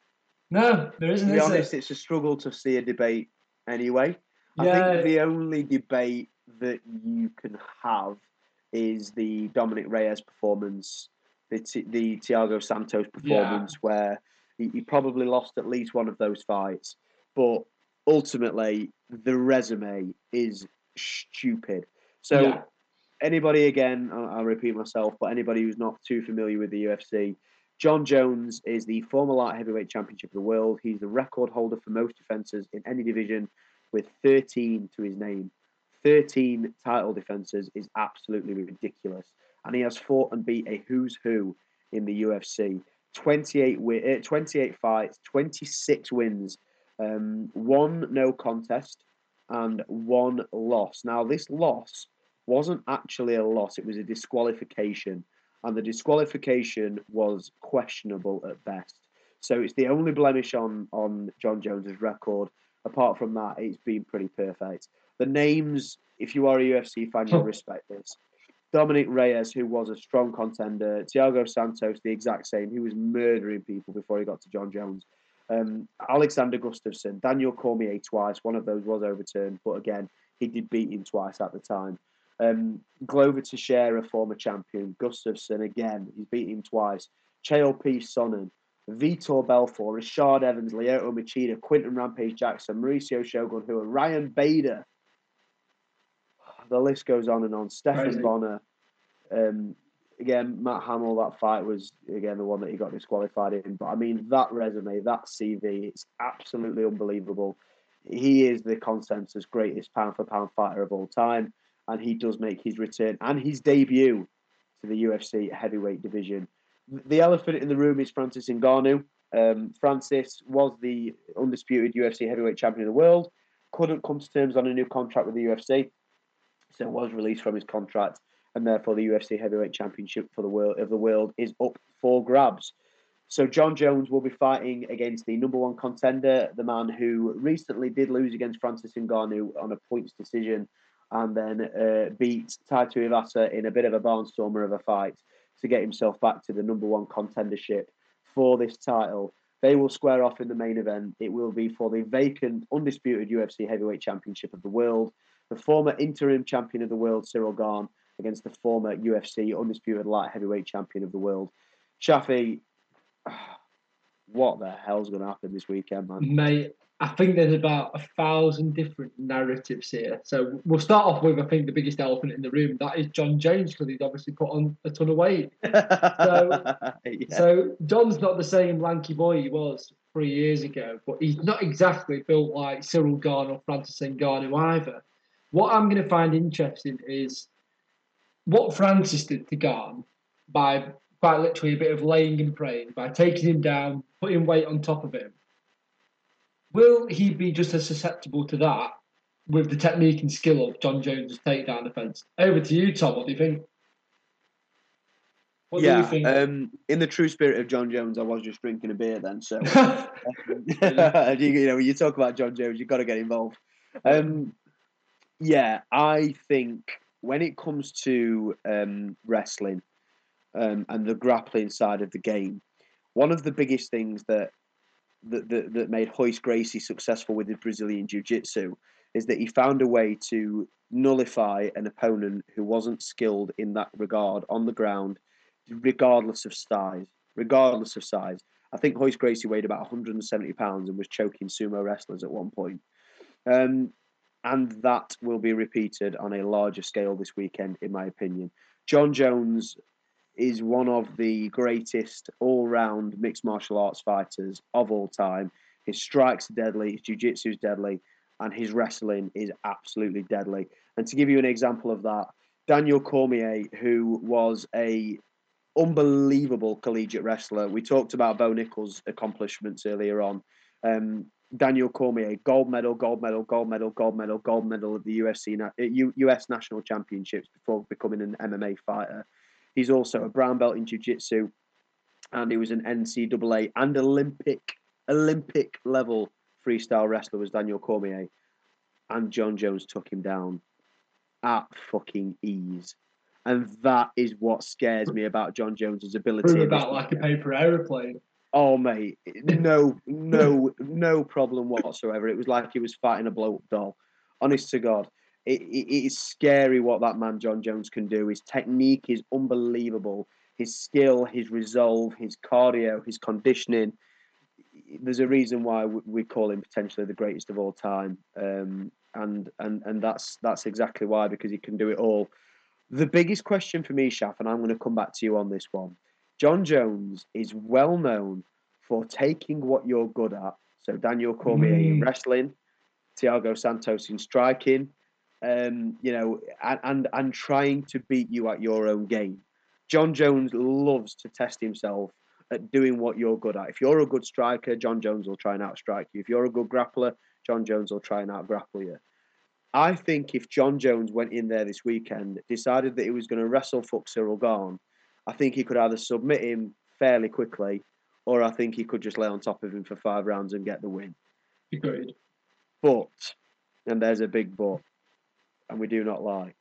No, there isn't. to be is honest, there? it's a struggle to see a debate anyway. I think the only debate that you can have is the Dominick Reyes performance, the Ti- the Thiago Santos performance, where he, he probably lost at least one of those fights. But ultimately, the resume is stupid. So Yeah. anybody again, I'll, I'll repeat myself, but anybody who's not too familiar with the UFC, Jon Jones is the former light heavyweight championship of the world. He's the record holder for most defenses in any division with 13 to his name. 13 title defenses is absolutely ridiculous. And he has fought and beat a who's who in the UFC. 28, wi- eh, 28 fights, 26 wins, um, one no contest, and one loss. Now, this loss wasn't actually a loss, it was a disqualification. And the disqualification was questionable at best. So it's the only blemish on, on Jon Jones's record. Apart from that, it's been pretty perfect. The names, if you are a UFC fan, you'll respect this. Dominick Reyes, who was a strong contender. Thiago Santos, the exact same. He was murdering people before he got to Jon Jones. Um, Alexander Gustafsson, Daniel Cormier twice. One of those was overturned, but again, he did beat him twice at the time. Um, Glover Teixeira, former champion. Gustafsson, again, he's beat him twice. Chael P. Sonnen, Vitor Belfort, Rashad Evans, Lyoto Machida, Quinton Rampage Jackson, Mauricio Shogun, who are Ryan Bader. The list goes on and on. Stephan Crazy. Bonnar. Um, again, Matt Hamill, that fight was, again, the one that he got disqualified in. But I mean, that resume, that CV, it's absolutely unbelievable. He is the consensus greatest pound for pound fighter of all time. And he does make his return and his debut to the UFC heavyweight division. The elephant in the room is Francis Ngannou. Um, Francis was the undisputed UFC heavyweight champion of the world. Couldn't come to terms on a new contract with the UFC, was released from his contract, and therefore the UFC heavyweight championship for the world of the world is up for grabs. So Jon Jones will be fighting against the number one contender, the man who recently did lose against Francis Ngannou on a points decision, and then uh, beat Tai Tuivasa in a bit of a barnstormer of a fight to get himself back to the number one contendership for this title. They will square off in the main event. It will be for the vacant, undisputed UFC heavyweight championship of the world. The former interim champion of the world, Ciryl Gane, against the former UFC undisputed light heavyweight champion of the world. Shafi, what the hell's going to happen this weekend, man? Mate, I think there's about a thousand different narratives here. So we'll start off with, I think, the biggest elephant in the room. That is Jon Jones, because he's obviously put on a ton of weight. yeah. So Jon's not the same lanky boy he was three years ago, but he's not exactly built like Ciryl Gane or Francis Ngannou either. What I'm going to find interesting is what Francis did to Gane by quite literally a bit of laying and praying, by taking him down, putting weight on top of him. Will he be just as susceptible to that with the technique and skill of Jon Jones' takedown defense? Over to you, Tom. What do you think? What yeah, um, in the true spirit of Jon Jones, I was just drinking a beer then. So, you, you know, when you talk about Jon Jones, you've got to get involved. Um, yeah, I think when it comes to um, wrestling um, and the grappling side of the game, one of the biggest things that that, that, that made Royce Gracie successful with his Brazilian Jiu Jitsu is that he found a way to nullify an opponent who wasn't skilled in that regard on the ground, regardless of size. Regardless of size. I think Royce Gracie weighed about 170 pounds and was choking sumo wrestlers at one point. Um, and that will be repeated on a larger scale this weekend, in my opinion. Jon Jones is one of the greatest all-round mixed martial arts fighters of all time. His strikes are deadly, his jiu-jitsu is deadly, and his wrestling is absolutely deadly. And to give you an example of that, Daniel Cormier, who was a unbelievable collegiate wrestler. We talked about Bo Nickal's accomplishments earlier on. Um, Daniel Cormier, gold medal, gold medal, gold medal, gold medal, gold medal at the UFC na- uh, US National Championships before becoming an MMA fighter. He's also a brown belt in jiu-jitsu, and he was an NCAA and Olympic Olympic level freestyle wrestler was Daniel Cormier, and Jon Jones took him down at fucking ease. And that is what scares me about Jon Jones's ability. Prove about like a paper aeroplane. Oh mate, no, no, no problem whatsoever. It was like he was fighting a blow up doll. Honest to God, it, it, it is scary what that man Jon Jones can do. His technique is unbelievable. His skill, his resolve, his cardio, his conditioning. There's a reason why we call him potentially the greatest of all time, um, and and and that's that's exactly why because he can do it all. The biggest question for me, Shaf, and I'm going to come back to you on this one. Jon Jones is well known for taking what you're good at. So Daniel Cormier in Mm. wrestling, Thiago Santos in striking, um, you know, and, and and trying to beat you at your own game. Jon Jones loves to test himself at doing what you're good at. If you're a good striker, Jon Jones will try and outstrike you. If you're a good grappler, Jon Jones will try and outgrapple you. I think if Jon Jones went in there this weekend, decided that he was going to wrestle fuck Ciryl Gane, I think he could either submit him fairly quickly, or I think he could just lay on top of him for five rounds and get the win. Agreed. But, and there's a big but, and we do not lie.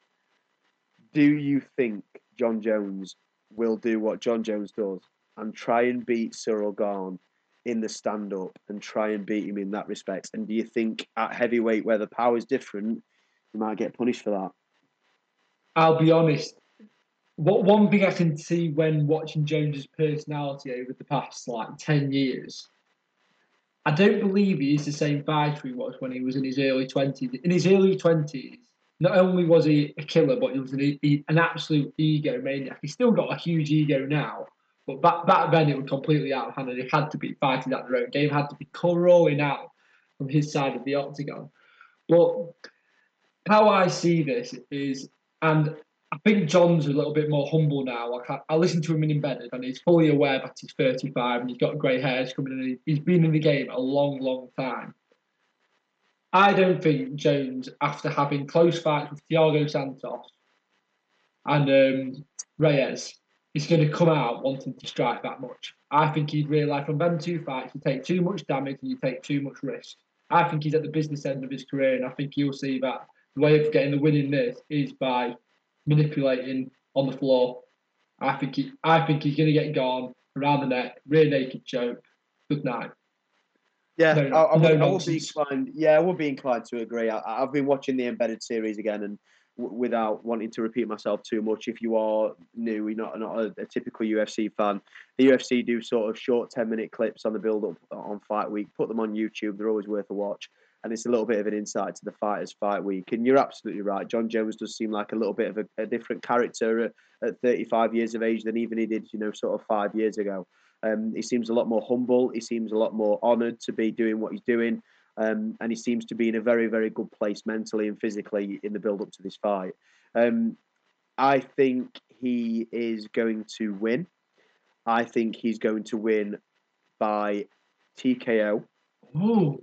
Do you think Jon Jones will do what Jon Jones does and try and beat Ciryl Gane in the stand up and try and beat him in that respect? And do you think at heavyweight, where the power is different, you might get punished for that? I'll be honest. What one thing I can see when watching Jones's personality over the past like ten years, I don't believe he is the same fighter he was when he was in his early twenties. In his early twenties, not only was he a killer, but he was an, an absolute ego maniac. He's still got a huge ego now, but back back then it was completely out of hand, and he had to be fighting at their own game, had to be crawling out from his side of the octagon. But how I see this is, and I think Jon's a little bit more humble now. I, I listen to him in embedded, and he's fully aware that he's 35 and he's got grey hairs coming in. He's been in the game a long, long time. I don't think Jones, after having close fights with Thiago Santos and um, Reyes, is going to come out wanting to strike that much. I think he'd realise from them two fights, you take too much damage and you take too much risk. I think he's at the business end of his career, and I think you'll see that the way of getting the win in this is by manipulating on the floor. I think he, I think he's going to get gone around the neck, rear naked choke. Good night. Yeah, No- I, I, no would, I would be inclined. Yeah, I would be inclined to agree. I, I've been watching the embedded series again, and w- without wanting to repeat myself too much, if you are new, you're not not a, a typical UFC fan. The UFC do sort of short ten minute clips on the build up on fight week. Put them on YouTube. They're always worth a watch, and it's a little bit of an insight to the fighters' fight week. And you're absolutely right. Jon Jones does seem like a little bit of a, a different character at, at 35 years of age than even he did, you know, sort of five years ago. Um, he seems a lot more humble. He seems a lot more honoured to be doing what he's doing. Um, and he seems to be in a very, very good place mentally and physically in the build up to this fight. Um, I think he is going to win. I think he's going to win by TKO. Oh,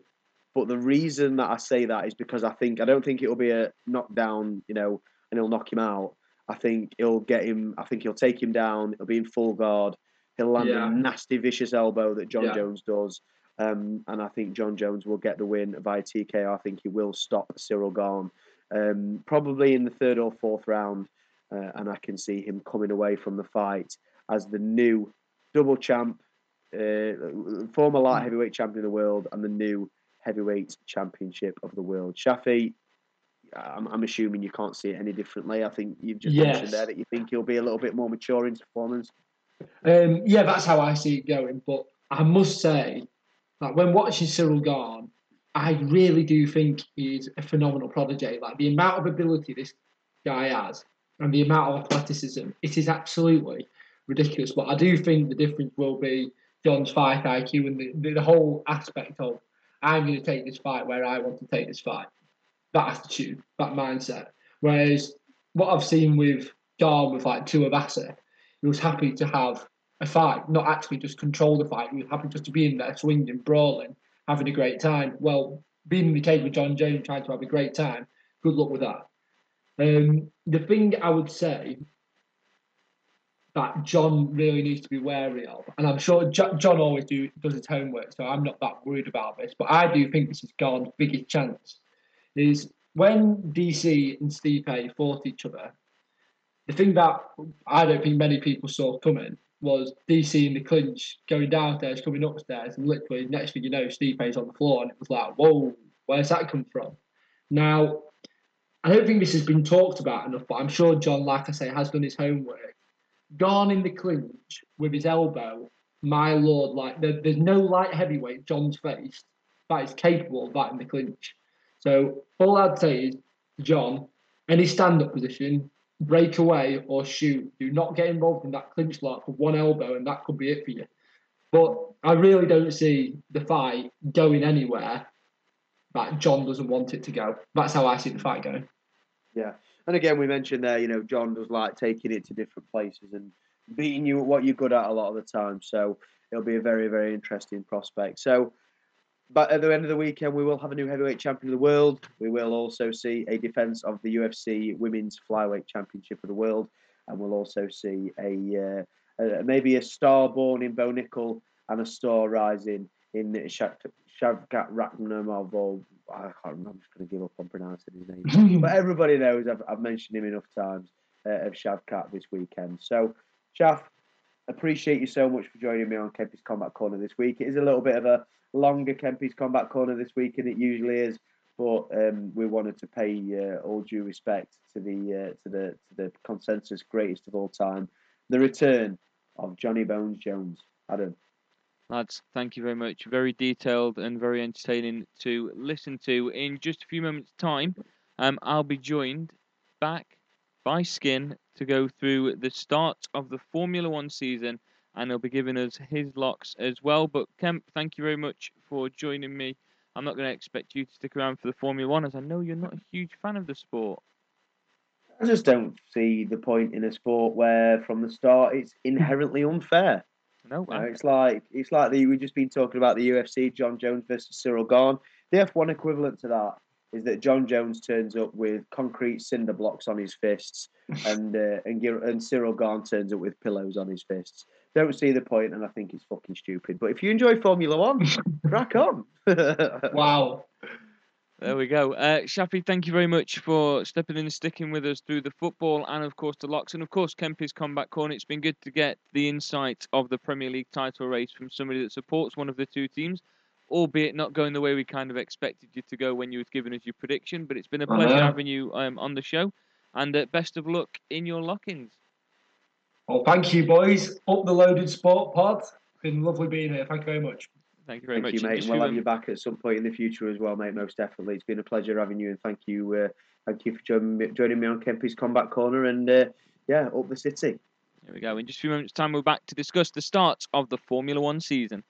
But the reason that I say that is because I think I don't think it'll be a knockdown, you know, and he'll knock him out. I think he'll get him. I think he'll take him down. He'll be in full guard. He'll land Yeah. a nasty, vicious elbow that Jon Yeah. Jones does, um, and I think Jon Jones will get the win via TKO. I think he will stop Ciryl Gane, um, probably in the third or fourth round, uh, and I can see him coming away from the fight as the new double champ, uh, former light heavyweight champion of the world, and the new heavyweight championship of the world. Shafi, I'm, I'm assuming you can't see it any differently. I think you've just mentioned there that you think he'll be a little bit more mature in his performance. Um, yeah, that's how I see it going. But I must say that when watching Ciryl Gane, I really do think he's a phenomenal prodigy. Like the amount of ability this guy has and the amount of athleticism, it is absolutely ridiculous. But I do think the difference will be Jon's fight IQ and the, the, the whole aspect of I'm going to take this fight where I want to take this fight. That attitude, that mindset. Whereas what I've seen with Gane with like Tuivasa, he was happy to have a fight, not actually just control the fight. He was happy just to be in there, swinging, brawling, having a great time. Well, being in the cage with Jon Jones, trying to have a great time. Good luck with that. Um, the thing I would say that Jon really needs to be wary of, and I'm sure Jo- Jon always do does his homework, so I'm not that worried about this. But I do think this is Gordon's biggest chance is when DC and Stipe fought each other. The thing that I don't think many people saw coming was DC in the clinch going downstairs, coming upstairs, and literally next thing you know, Stipe's on the floor, and it was like, whoa, where's that come from? Now, I don't think this has been talked about enough, but I'm sure Jon, like I say, has done his homework. Gone in the clinch with his elbow, my lord, like there, there's no light heavyweight Jon's faced that is capable of that in the clinch. So all I'd say is, Jon, any stand-up position, break away or shoot. Do not get involved in that clinch lock with one elbow, and that could be it for you. But I really don't see the fight going anywhere that Jon doesn't want it to go. That's how I see the fight going. Yeah. And again, we mentioned there, you know, Jon does like taking it to different places and beating you at what you're good at a lot of the time. So it'll be a very, very interesting prospect. So, but at the end of the weekend, we will have a new heavyweight champion of the world. We will also see a defense of the UFC Women's Flyweight Championship of the World, and we'll also see a, uh, a maybe a star born in Bo Nickal and a star rising in Shav- Shavkat or I can't remember. I'm just going to give up on pronouncing his name. but everybody knows I've, I've mentioned him enough times uh, of Shavkat this weekend. So, Shav, appreciate you so much for joining me on Kempy's Combat Corner this week. It is a little bit of a longer Kempy's Combat Corner this week than it usually is, but um, we wanted to pay uh, all due respect to the uh, to the to the consensus greatest of all time, the return of Johnny Bones Jones. Adam. Lads, thank you very much. Very detailed and very entertaining to listen to. In just a few moments' time, um, I'll be joined back by Skin to go through the start of the Formula One season, and he'll be giving us his locks as well. But Kemp, thank you very much for joining me. I'm not going to expect you to stick around for the Formula One, as I know you're not a huge fan of the sport. I just don't see the point in a sport where, from the start, it's inherently unfair. No, it's like it's like the we've just been talking about the UFC, Jon Jones versus Ciryl Gane. The F1 equivalent to that is that Jon Jones turns up with concrete cinder blocks on his fists, and uh, and and Ciryl Gane turns up with pillows on his fists. Don't see the point, and I think it's fucking stupid. But if you enjoy Formula One, crack on. Wow. There we go. Uh, Shafi, thank you very much for stepping in and sticking with us through the football and, of course, the locks. And, of course, Kempy's Combat Corner. It's been good to get the insight of the Premier League title race from somebody that supports one of the two teams, albeit not going the way we kind of expected you to go when you was giving us your prediction. But it's been a pleasure know. having you um, on the show. And uh, best of luck in your lock-ins. Well, thank you, boys. Up the loaded sport pod. Been lovely being here. Thank you very much. Thank you very thank much. you, mate. And we'll have you back at some point in the future as well, mate. Most definitely. It's been a pleasure having you, and thank you, uh, thank you for joining me, joining me on Kempy's Combat Corner. And uh, yeah, up the city. There we go. In just a few moments' time, we're back to discuss the start of the Formula One season.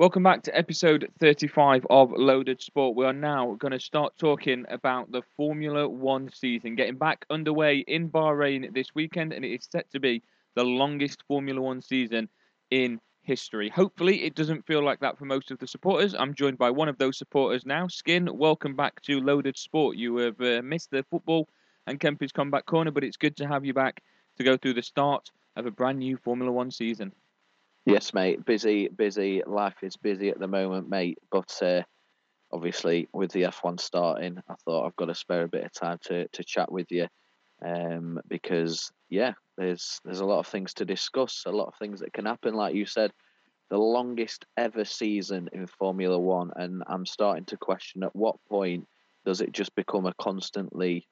Welcome back to episode 35 of Loaded Sport. We are now going to start talking about the Formula One season, getting back underway in Bahrain this weekend, and it is set to be the longest Formula One season in history. Hopefully, it doesn't feel like that for most of the supporters. I'm joined by one of those supporters now. Skin, welcome back to Loaded Sport. You have uh, missed the football and Kempy's Combat Corner, but it's good to have you back to go through the start of a brand new Formula One season. Yes, mate. Busy, busy. Life is busy at the moment, mate. But uh, obviously, with the F1 starting, I thought I've got to spare a bit of time to, to chat with you, um, because yeah, there's there's a lot of things to discuss, a lot of things that can happen. Like you said, the longest ever season in Formula One, and I'm starting to question at what point does it just become a constantly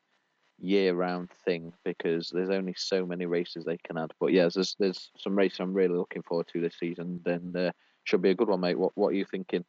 year-round thing because there's only so many races they can add. But yeah, there's there's some races I'm really looking forward to this season. Then uh, should be a good one, mate. What what are you thinking?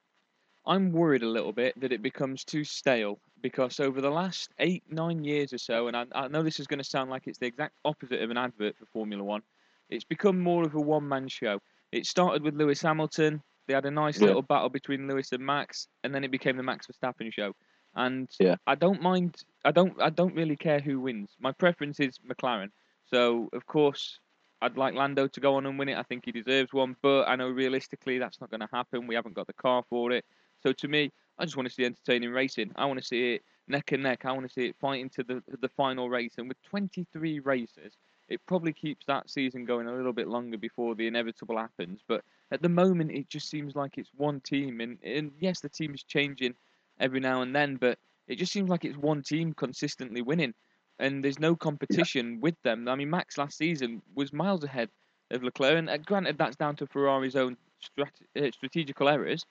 I'm worried a little bit that it becomes too stale because over the last eight, nine years or so, and I, I know this is going to sound like it's the exact opposite of an advert for Formula One, it's become more of a one man show. It started with Lewis Hamilton. They had a nice Yeah. little battle between Lewis and Max, and then it became the Max Verstappen show. And Yeah. I don't mind. I don't. I don't really care who wins. My preference is McLaren. So of course, I'd like Lando to go on and win it. I think he deserves one, but I know realistically that's not going to happen. We haven't got the car for it. So to me, I just want to see entertaining racing. I want to see it neck and neck. I want to see it fighting to the the final race. And with 23 races, it probably keeps that season going a little bit longer before the inevitable happens. But at the moment, it just seems like it's one team. And, and yes, the team is changing every now and then, but it just seems like it's one team consistently winning. And there's no competition with them. I mean, Max last season was miles ahead of Leclerc. And uh, granted, that's down to Ferrari's own strat- uh, strategical errors.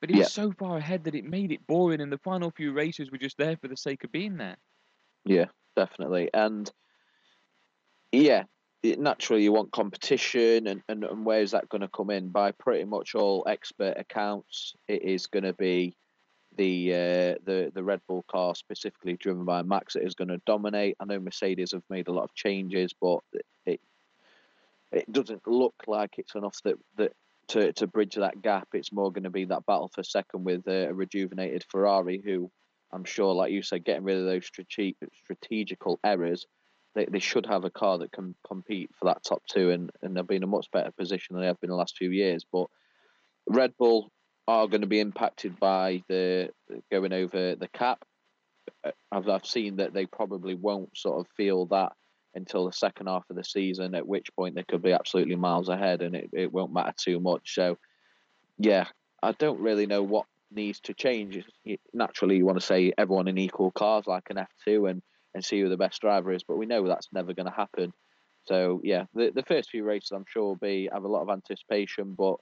But he Yeah. was so far ahead that it made it boring, and the final few races were just there for the sake of being there. Yeah, definitely. And yeah, it, naturally you want competition, and, and, and where's that going to come in? By pretty much all expert accounts, it is going to be the uh, the the Red Bull car specifically driven by Max that is going to dominate. I know Mercedes have made a lot of changes, but it it doesn't look like it's enough that that to to bridge that gap. It's more going to be that battle for second with uh, a rejuvenated Ferrari, who I'm sure, like you said, getting rid of those strate- strategical errors, they, they should have a car that can compete for that top two, and, and they'll be in a much better position than they have been the last few years. But Red Bull are going to be impacted by the going over the cap. Uh, I've, seen that they probably won't sort of feel that until the second half of the season, at which point they could be absolutely miles ahead and it, it won't matter too much. So, yeah, I don't really know what needs to change. Naturally, you want to say everyone in equal cars like an F2 and, and see who the best driver is, but we know that's never going to happen. So, yeah, the, the first few races I'm sure will be have a lot of anticipation, but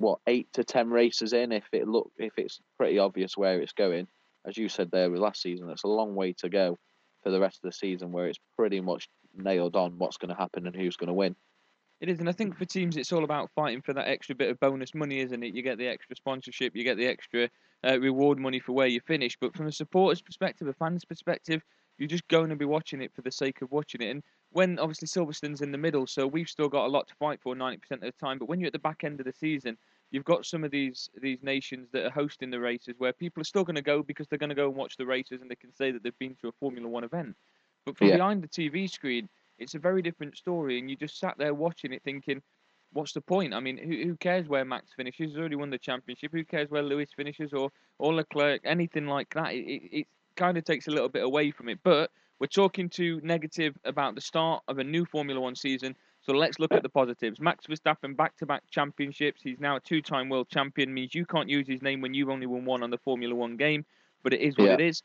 what eight to ten races in, if it look if it's pretty obvious where it's going, as you said there with last season, it's a long way to go for the rest of the season where it's pretty much nailed on what's going to happen and who's going to win. It is, and I think for teams, it's all about fighting for that extra bit of bonus money, isn't it? You get the extra sponsorship, you get the extra uh, reward money for where you finish. But from a supporter's perspective, a fan's perspective, you're just going to be watching it for the sake of watching it. And when obviously Silverstone's in the middle, so we've still got a lot to fight for 90% of the time. But when you're at the back end of the season, you've got some of these these nations that are hosting the races where people are still going to go because they're going to go and watch the races and they can say that they've been to a Formula One event. But from Yeah. behind the TV screen, it's a very different story, and you just sat there watching it thinking, what's the point? I mean, who, who cares where Max finishes? He's already won the championship. Who cares where Lewis finishes or, or Leclerc? Anything like that. It, it, it kind of takes a little bit away from it. But we're talking too negative about the start of a new Formula One season. So let's look at the positives. Max Verstappen back to back championships. He's now a two time world champion, means you can't use his name when you've only won one on the Formula One game, but it is what Yeah. it is.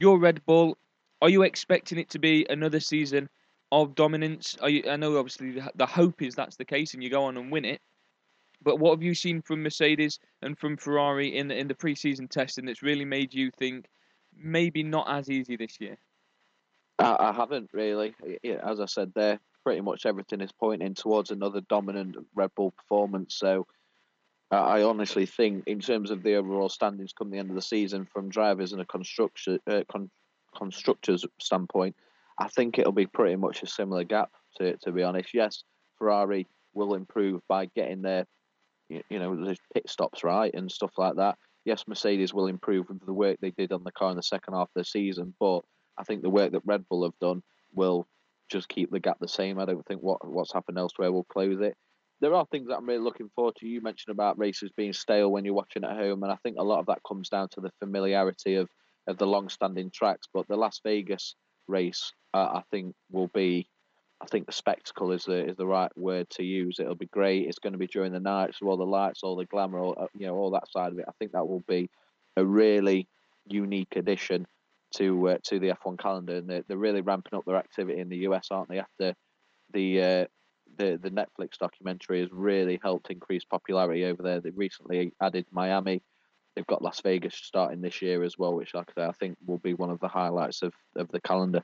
Your Red Bull, are you expecting it to be another season of dominance? Are you, I know obviously the, the hope is that's the case and you go on and win it. But what have you seen from Mercedes and from Ferrari in the in the preseason testing that's really made you think maybe not as easy this year? I, I haven't really. As I said there, pretty much everything is pointing towards another dominant Red Bull performance. So I I honestly think, in terms of the overall standings come the end of the season from drivers and a construction uh, con- constructors standpoint, I think it'll be pretty much a similar gap. To to be honest, yes, Ferrari will improve by getting their you, you know the pit stops right and stuff like that. Yes, Mercedes will improve with the work they did on the car in the second half of the season, but I think the work that Red Bull have done will just keep the gap the same. I don't think what what's happened elsewhere will close it. There are things that I'm really looking forward to. You mentioned about races being stale when you're watching at home, and I think a lot of that comes down to the familiarity of, of the long-standing tracks. But the Las Vegas race, uh, I think, will be, I think the spectacle is the is the right word to use. It'll be great. It's going to be during the night, so all the lights, all the glamour, all, uh, you know, all that side of it. I think that will be a really unique addition to uh, to the F1 calendar, and they're, they're really ramping up their activity in the US, aren't they? After the uh, the the Netflix documentary has really helped increase popularity over there. They recently added Miami. They've got Las Vegas starting this year as well, which, like I say, I think will be one of the highlights of, of the calendar.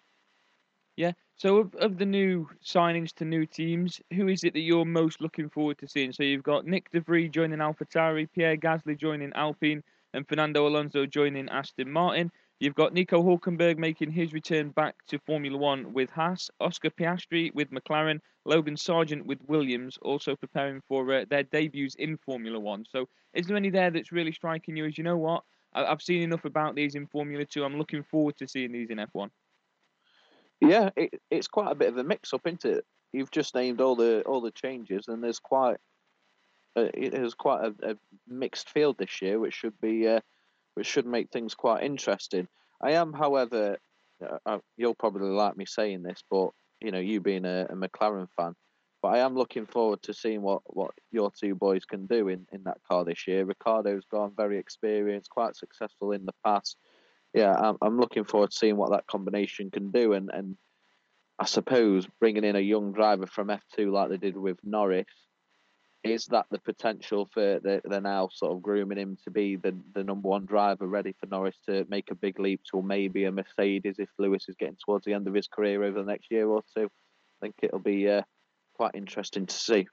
Yeah. So of, of the new signings to new teams, who is it that you're most looking forward to seeing? So you've got Nick De Vries joining AlphaTauri, Pierre Gasly joining Alpine, and Fernando Alonso joining Aston Martin. You've got Nico Hulkenberg making his return back to Formula One with Haas, Oscar Piastri with McLaren, Logan Sargeant with Williams, also preparing for uh, their debuts in Formula One. So is there any there that's really striking you as you know what? I- I've seen enough about these in Formula Two. I'm looking forward to seeing these in F1. Yeah, it, it's quite a bit of a mix-up, isn't it? You've just named all the all the changes, and there's quite uh, it is quite a, a mixed field this year, which should be uh, which should make things quite interesting. I am, however, uh, uh, you'll probably like me saying this, but you know, you being a, a McLaren fan, but I am looking forward to seeing what, what your two boys can do in, in that car this year. Ricciardo's gone very experienced, quite successful in the past. Yeah, I'm, I'm looking forward to seeing what that combination can do, and, and I suppose bringing in a young driver from F2 like they did with Norris is that the potential for the, they're now sort of grooming him to be the, the number one driver ready for Norris to make a big leap to maybe a Mercedes if Lewis is getting towards the end of his career over the next year or two. I think it'll be uh, quite interesting to see.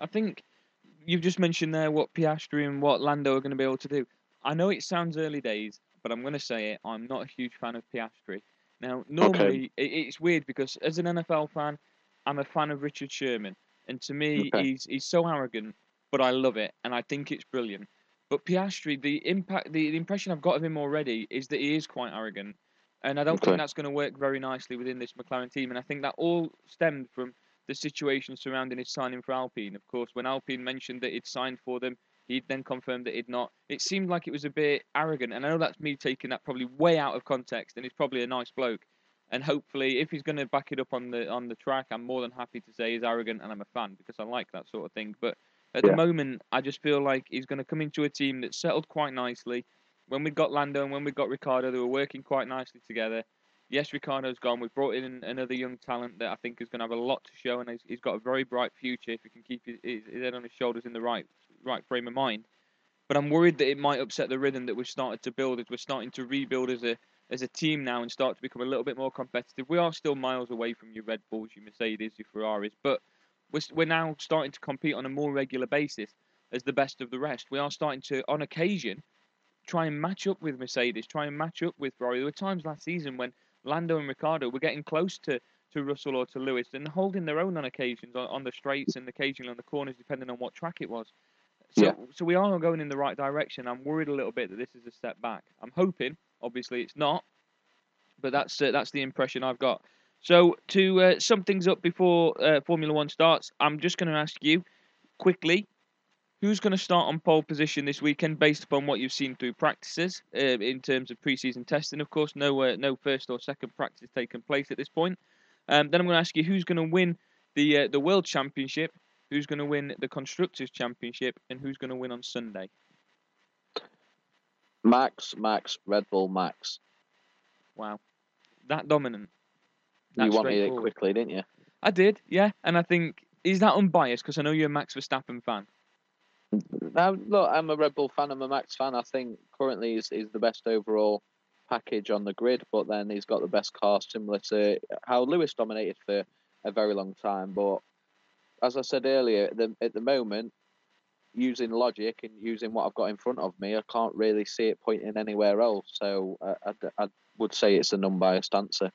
I think you've just mentioned there what Piastri and what Lando are going to be able to do. I know it sounds early days, but I'm going to say it. I'm not a huge fan of Piastri. Now, normally it, it's weird because as an NFL fan, I'm a fan of Richard Sherman, and to me, Okay. he's he's so arrogant, but I love it, and I think it's brilliant. But Piastri, the impact, the, the impression I've got of him already is that he is quite arrogant, and I don't Okay. think that's going to work very nicely within this McLaren team. And I think that all stemmed from the situation surrounding his signing for Alpine. Of course, when Alpine mentioned that he'd signed for them, he'd then confirmed that he'd not. It seemed like it was a bit arrogant, and I know that's me taking that probably way out of context. And he's probably a nice bloke, and hopefully, if he's going to back it up on the on the track, I'm more than happy to say he's arrogant, and I'm a fan because I like that sort of thing. But at Yeah. the moment, I just feel like he's going to come into a team that's settled quite nicely. When we got Lando and when we got Ricciardo, they were working quite nicely together. Yes, Ricciardo's gone. We've brought in another young talent that I think is going to have a lot to show, and he's, he's got a very bright future if he can keep his, his his head on his shoulders in the right right frame of mind. But I'm worried that it might upset the rhythm that we've started to build as we're starting to rebuild as a as a team now and start to become a little bit more competitive. We are still miles away from your Red Bulls, your Mercedes, your Ferraris, but we're, we're now starting to compete on a more regular basis as the best of the rest. We are starting to, on occasion, try and match up with Mercedes, try and match up with Ferrari. There were times last season when Lando and Ricciardo were getting close to, to Russell or to Lewis and holding their own on occasions on, on the straights and occasionally on the corners, depending on what track it was. So, Yeah. so we are going in the right direction. I'm worried a little bit that this is a step back. I'm hoping, obviously, it's not, but that's uh, that's the impression I've got. So to uh, sum things up before uh, Formula One starts, I'm just going to ask you quickly who's going to start on pole position this weekend based upon what you've seen through practices uh, in terms of preseason testing. Of course, no uh, no first or second practice taken place at this point. Um, then I'm going to ask you who's going to win the uh, the World Championship, who's going to win the Constructors Championship, and who's going to win on Sunday. Max, Max, Red Bull, Max. Wow, that dominant. That you wanted it quickly, didn't you? I did, yeah, and I think is that unbiased because I know you're a Max Verstappen fan. Now, look, I'm a Red Bull fan. I'm a Max fan. I think currently he's, he's the best overall package on the grid, but then he's got the best car, similar to how Lewis dominated for a very long time. But as I said earlier, at the, at the moment, using logic and using what I've got in front of me, I can't really see it pointing anywhere else. So I, I, I would say it's an unbiased answer.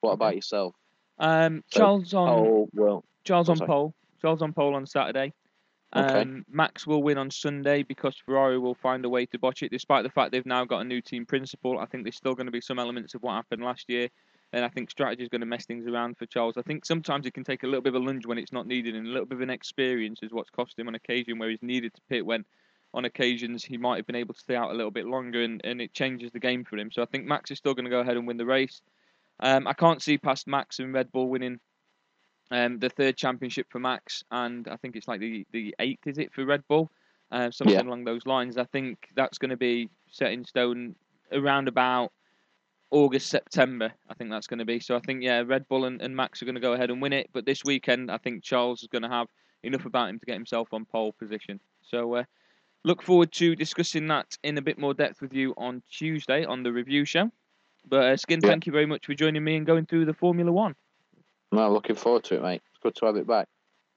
What Okay. about yourself? Um, So, Charles on Oh, well, Charles on sorry. pole. Charles on pole on Saturday. Okay. Um, Max will win on Sunday because Ferrari will find a way to botch it, despite the fact they've now got a new team principal. I think there's still going to be some elements of what happened last year, and I think strategy is going to mess things around for Charles. I think sometimes it can take a little bit of a lunge when it's not needed, and a little bit of an experience is what's cost him on occasion where he's needed to pit when. On occasions, he might have been able to stay out a little bit longer, and, and it changes the game for him. So I think Max is still going to go ahead and win the race. Um, I can't see past Max and Red Bull winning um, the third championship for Max, and I think it's like the, the eighth, is it, for Red Bull? Uh, something Yeah. along those lines. I think that's going to be set in stone around about August, September. I think that's going to be. So I think, yeah, Red Bull and, and Max are going to go ahead and win it. But this weekend, I think Charles is going to have enough about him to get himself on pole position. So uh, look forward to discussing that in a bit more depth with you on Tuesday on the review show. But uh, Skin, Yeah. thank you very much for joining me and going through the Formula One. No, looking forward to it, mate. It's good to have it back.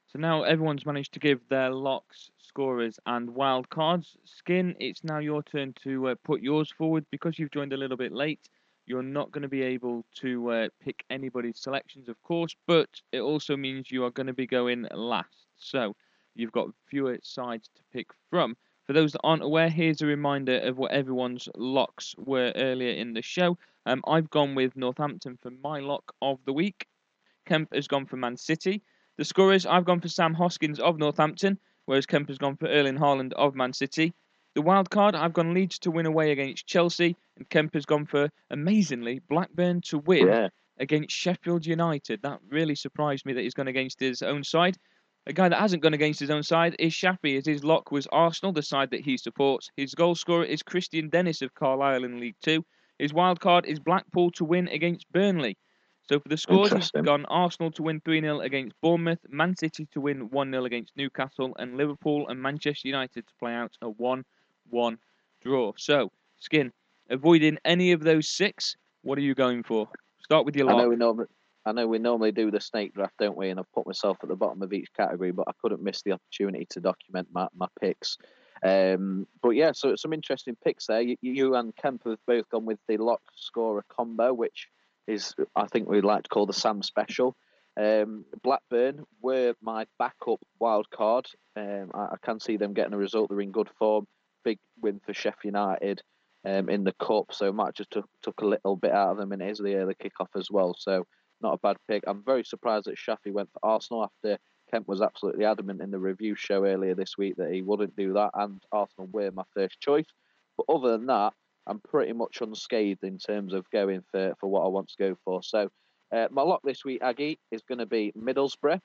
So now everyone's managed to give their locks, scorers, and wild cards. Skin, it's now your turn to uh, put yours forward because you've joined a little bit late. You're not going to be able to uh, pick anybody's selections, of course, but it also means you are going to be going last. So you've got fewer sides to pick from. For those that aren't aware, here's a reminder of what everyone's locks were earlier in the show. Um, I've gone with Northampton for my lock of the week. Kemp has gone for Man City. The scorers, I've gone for Sam Hoskins of Northampton, whereas Kemp has gone for Erling Haaland of Man City. The wild card, I've gone Leeds to win away against Chelsea, and Kemp has gone for, amazingly, Blackburn to win Yeah. against Sheffield United. That really surprised me that he's gone against his own side. A guy that hasn't gone against his own side is Shafi, as his lock was Arsenal, the side that he supports. His goal scorer is Kristian Dennis of Carlisle in League Two. His wild card is Blackpool to win against Burnley. So for the scores, he's gone Arsenal to win 3 0 against Bournemouth, Man City to win 1 0 against Newcastle, and Liverpool and Manchester United to play out a 1 1 draw. So, Skin, avoiding any of those six, what are you going for? Start with your I know we normally, I know we normally do the snake draft, don't we? And I've put myself at the bottom of each category, but I couldn't miss the opportunity to document my, my picks. Um, but yeah, so some interesting picks there. You, you and Kemp have both gone with the lock scorer combo, which is I think we'd like to call the Sam special. Um, Blackburn were my backup wild card. Um, I, I can see them getting a result. They're in good form. Big win for Sheffield United um, in the cup, so it might just took, took a little bit out of them, and it is the early kickoff as well. So not a bad pick. I'm very surprised that Shafi went for Arsenal after Kemp was absolutely adamant in the review show earlier this week that he wouldn't do that, and Arsenal were my first choice. But other than that, I'm pretty much unscathed in terms of going for, for what I want to go for. So uh, my lock this week, Aggie, is going to be Middlesbrough,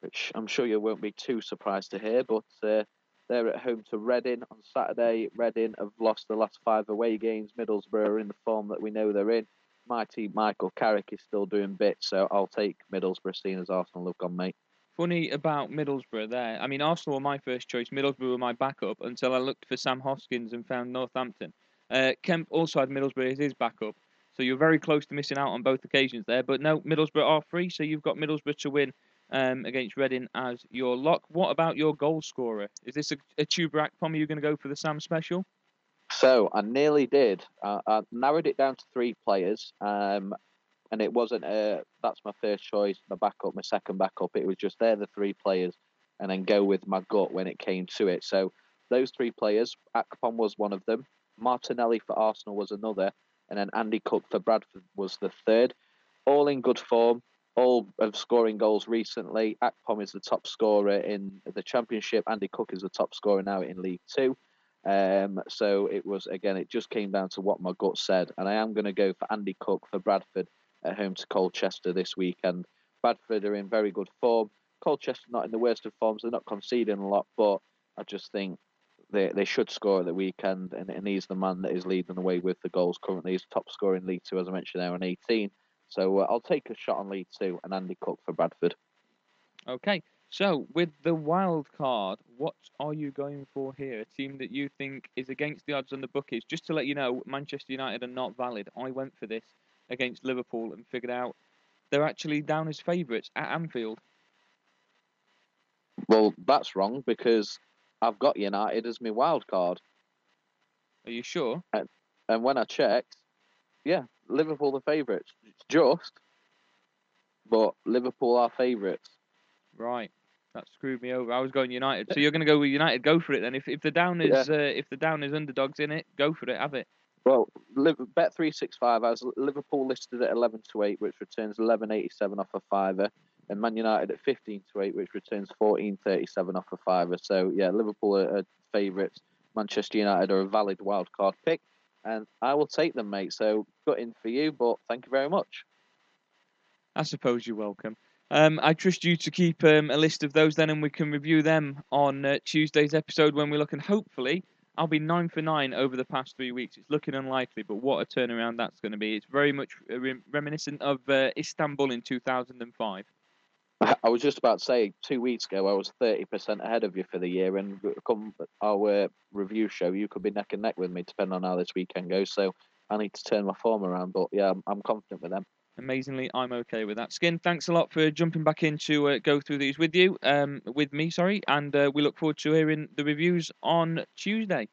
which I'm sure you won't be too surprised to hear, but uh, they're at home to Reading on Saturday. Reading have lost the last five away games. Middlesbrough are in the form that we know they're in. My team, Michael Carrick, is still doing bits, so I'll take Middlesbrough, seeing as Arsenal have gone, mate. Funny about Middlesbrough there. I mean, Arsenal were my first choice. Middlesbrough were my backup until I looked for Sam Hoskins and found Northampton. Uh, Kemp also had Middlesbrough as his backup. So you're very close to missing out on both occasions there. But no, Middlesbrough are free, so you've got Middlesbrough to win um, against Reading as your lock. What about your goal scorer? Is this a, a Chuba Akpom? Are you going to go for the Sam special? So I nearly did. I, I narrowed it down to three players, um, and it wasn't a. That's my first choice, my backup, my second backup. It was just they're the three players, and then go with my gut when it came to it. So those three players, Akpom was one of them, Martinelli for Arsenal was another, and then Andy Cook for Bradford was the third. All in good form, all of scoring goals recently. Akpom is the top scorer in the Championship. Andy Cook is the top scorer now in League Two. Um, so it was again, it just came down to what my gut said, and I am going to go for Andy Cook for Bradford at home to Colchester this weekend. Bradford are in very good form. Colchester not in the worst of forms. They're not conceding a lot, but I just think they they should score at the weekend, and, and he's the man that is leading the way with the goals currently. He's top scorer in League Two, as I mentioned there, on 18. So uh, I'll take a shot on League Two and Andy Cook for Bradford. Okay, so with the wild card, what are you going for here? A team that you think is against the odds on the bookies. Just to let you know, Manchester United are not valid. I went for this against Liverpool and figured out they're actually down as favourites at Anfield. Well, that's wrong because I've got United as my wild card. Are you sure? And when I checked, yeah, Liverpool the favourites. It's just, but Liverpool are favourites. Right. That screwed me over. I was going United. So you're going to go with United. Go for it then. If if the down is uh, if the down is underdogs in it, go for it. Have it. Well, Bet three six five has Liverpool listed at eleven to eight, which returns eleven eighty seven off a fiver, and Man United at fifteen to eight, which returns fourteen thirty seven off a fiver. So yeah, Liverpool are, are favourites. Manchester United are a valid wild card pick, and I will take them, mate. So gutting for you, but thank you very much. I suppose you're welcome. Um, I trust you to keep um, a list of those then, and we can review them on uh, Tuesday's episode when we look. And hopefully, I'll be nine for nine over the past three weeks. It's looking unlikely, but what a turnaround that's going to be! It's very much uh, reminiscent of uh, Istanbul in 2005. I was just about to say two weeks ago I was thirty percent ahead of you for the year, and come our review show, you could be neck and neck with me, depending on how this weekend goes. So I need to turn my form around. But yeah, I'm, I'm confident with them. Amazingly, I'm okay with that. Skin, thanks a lot for jumping back in to uh, go through these with you, um, with me, sorry, and uh, we look forward to hearing the reviews on Tuesday.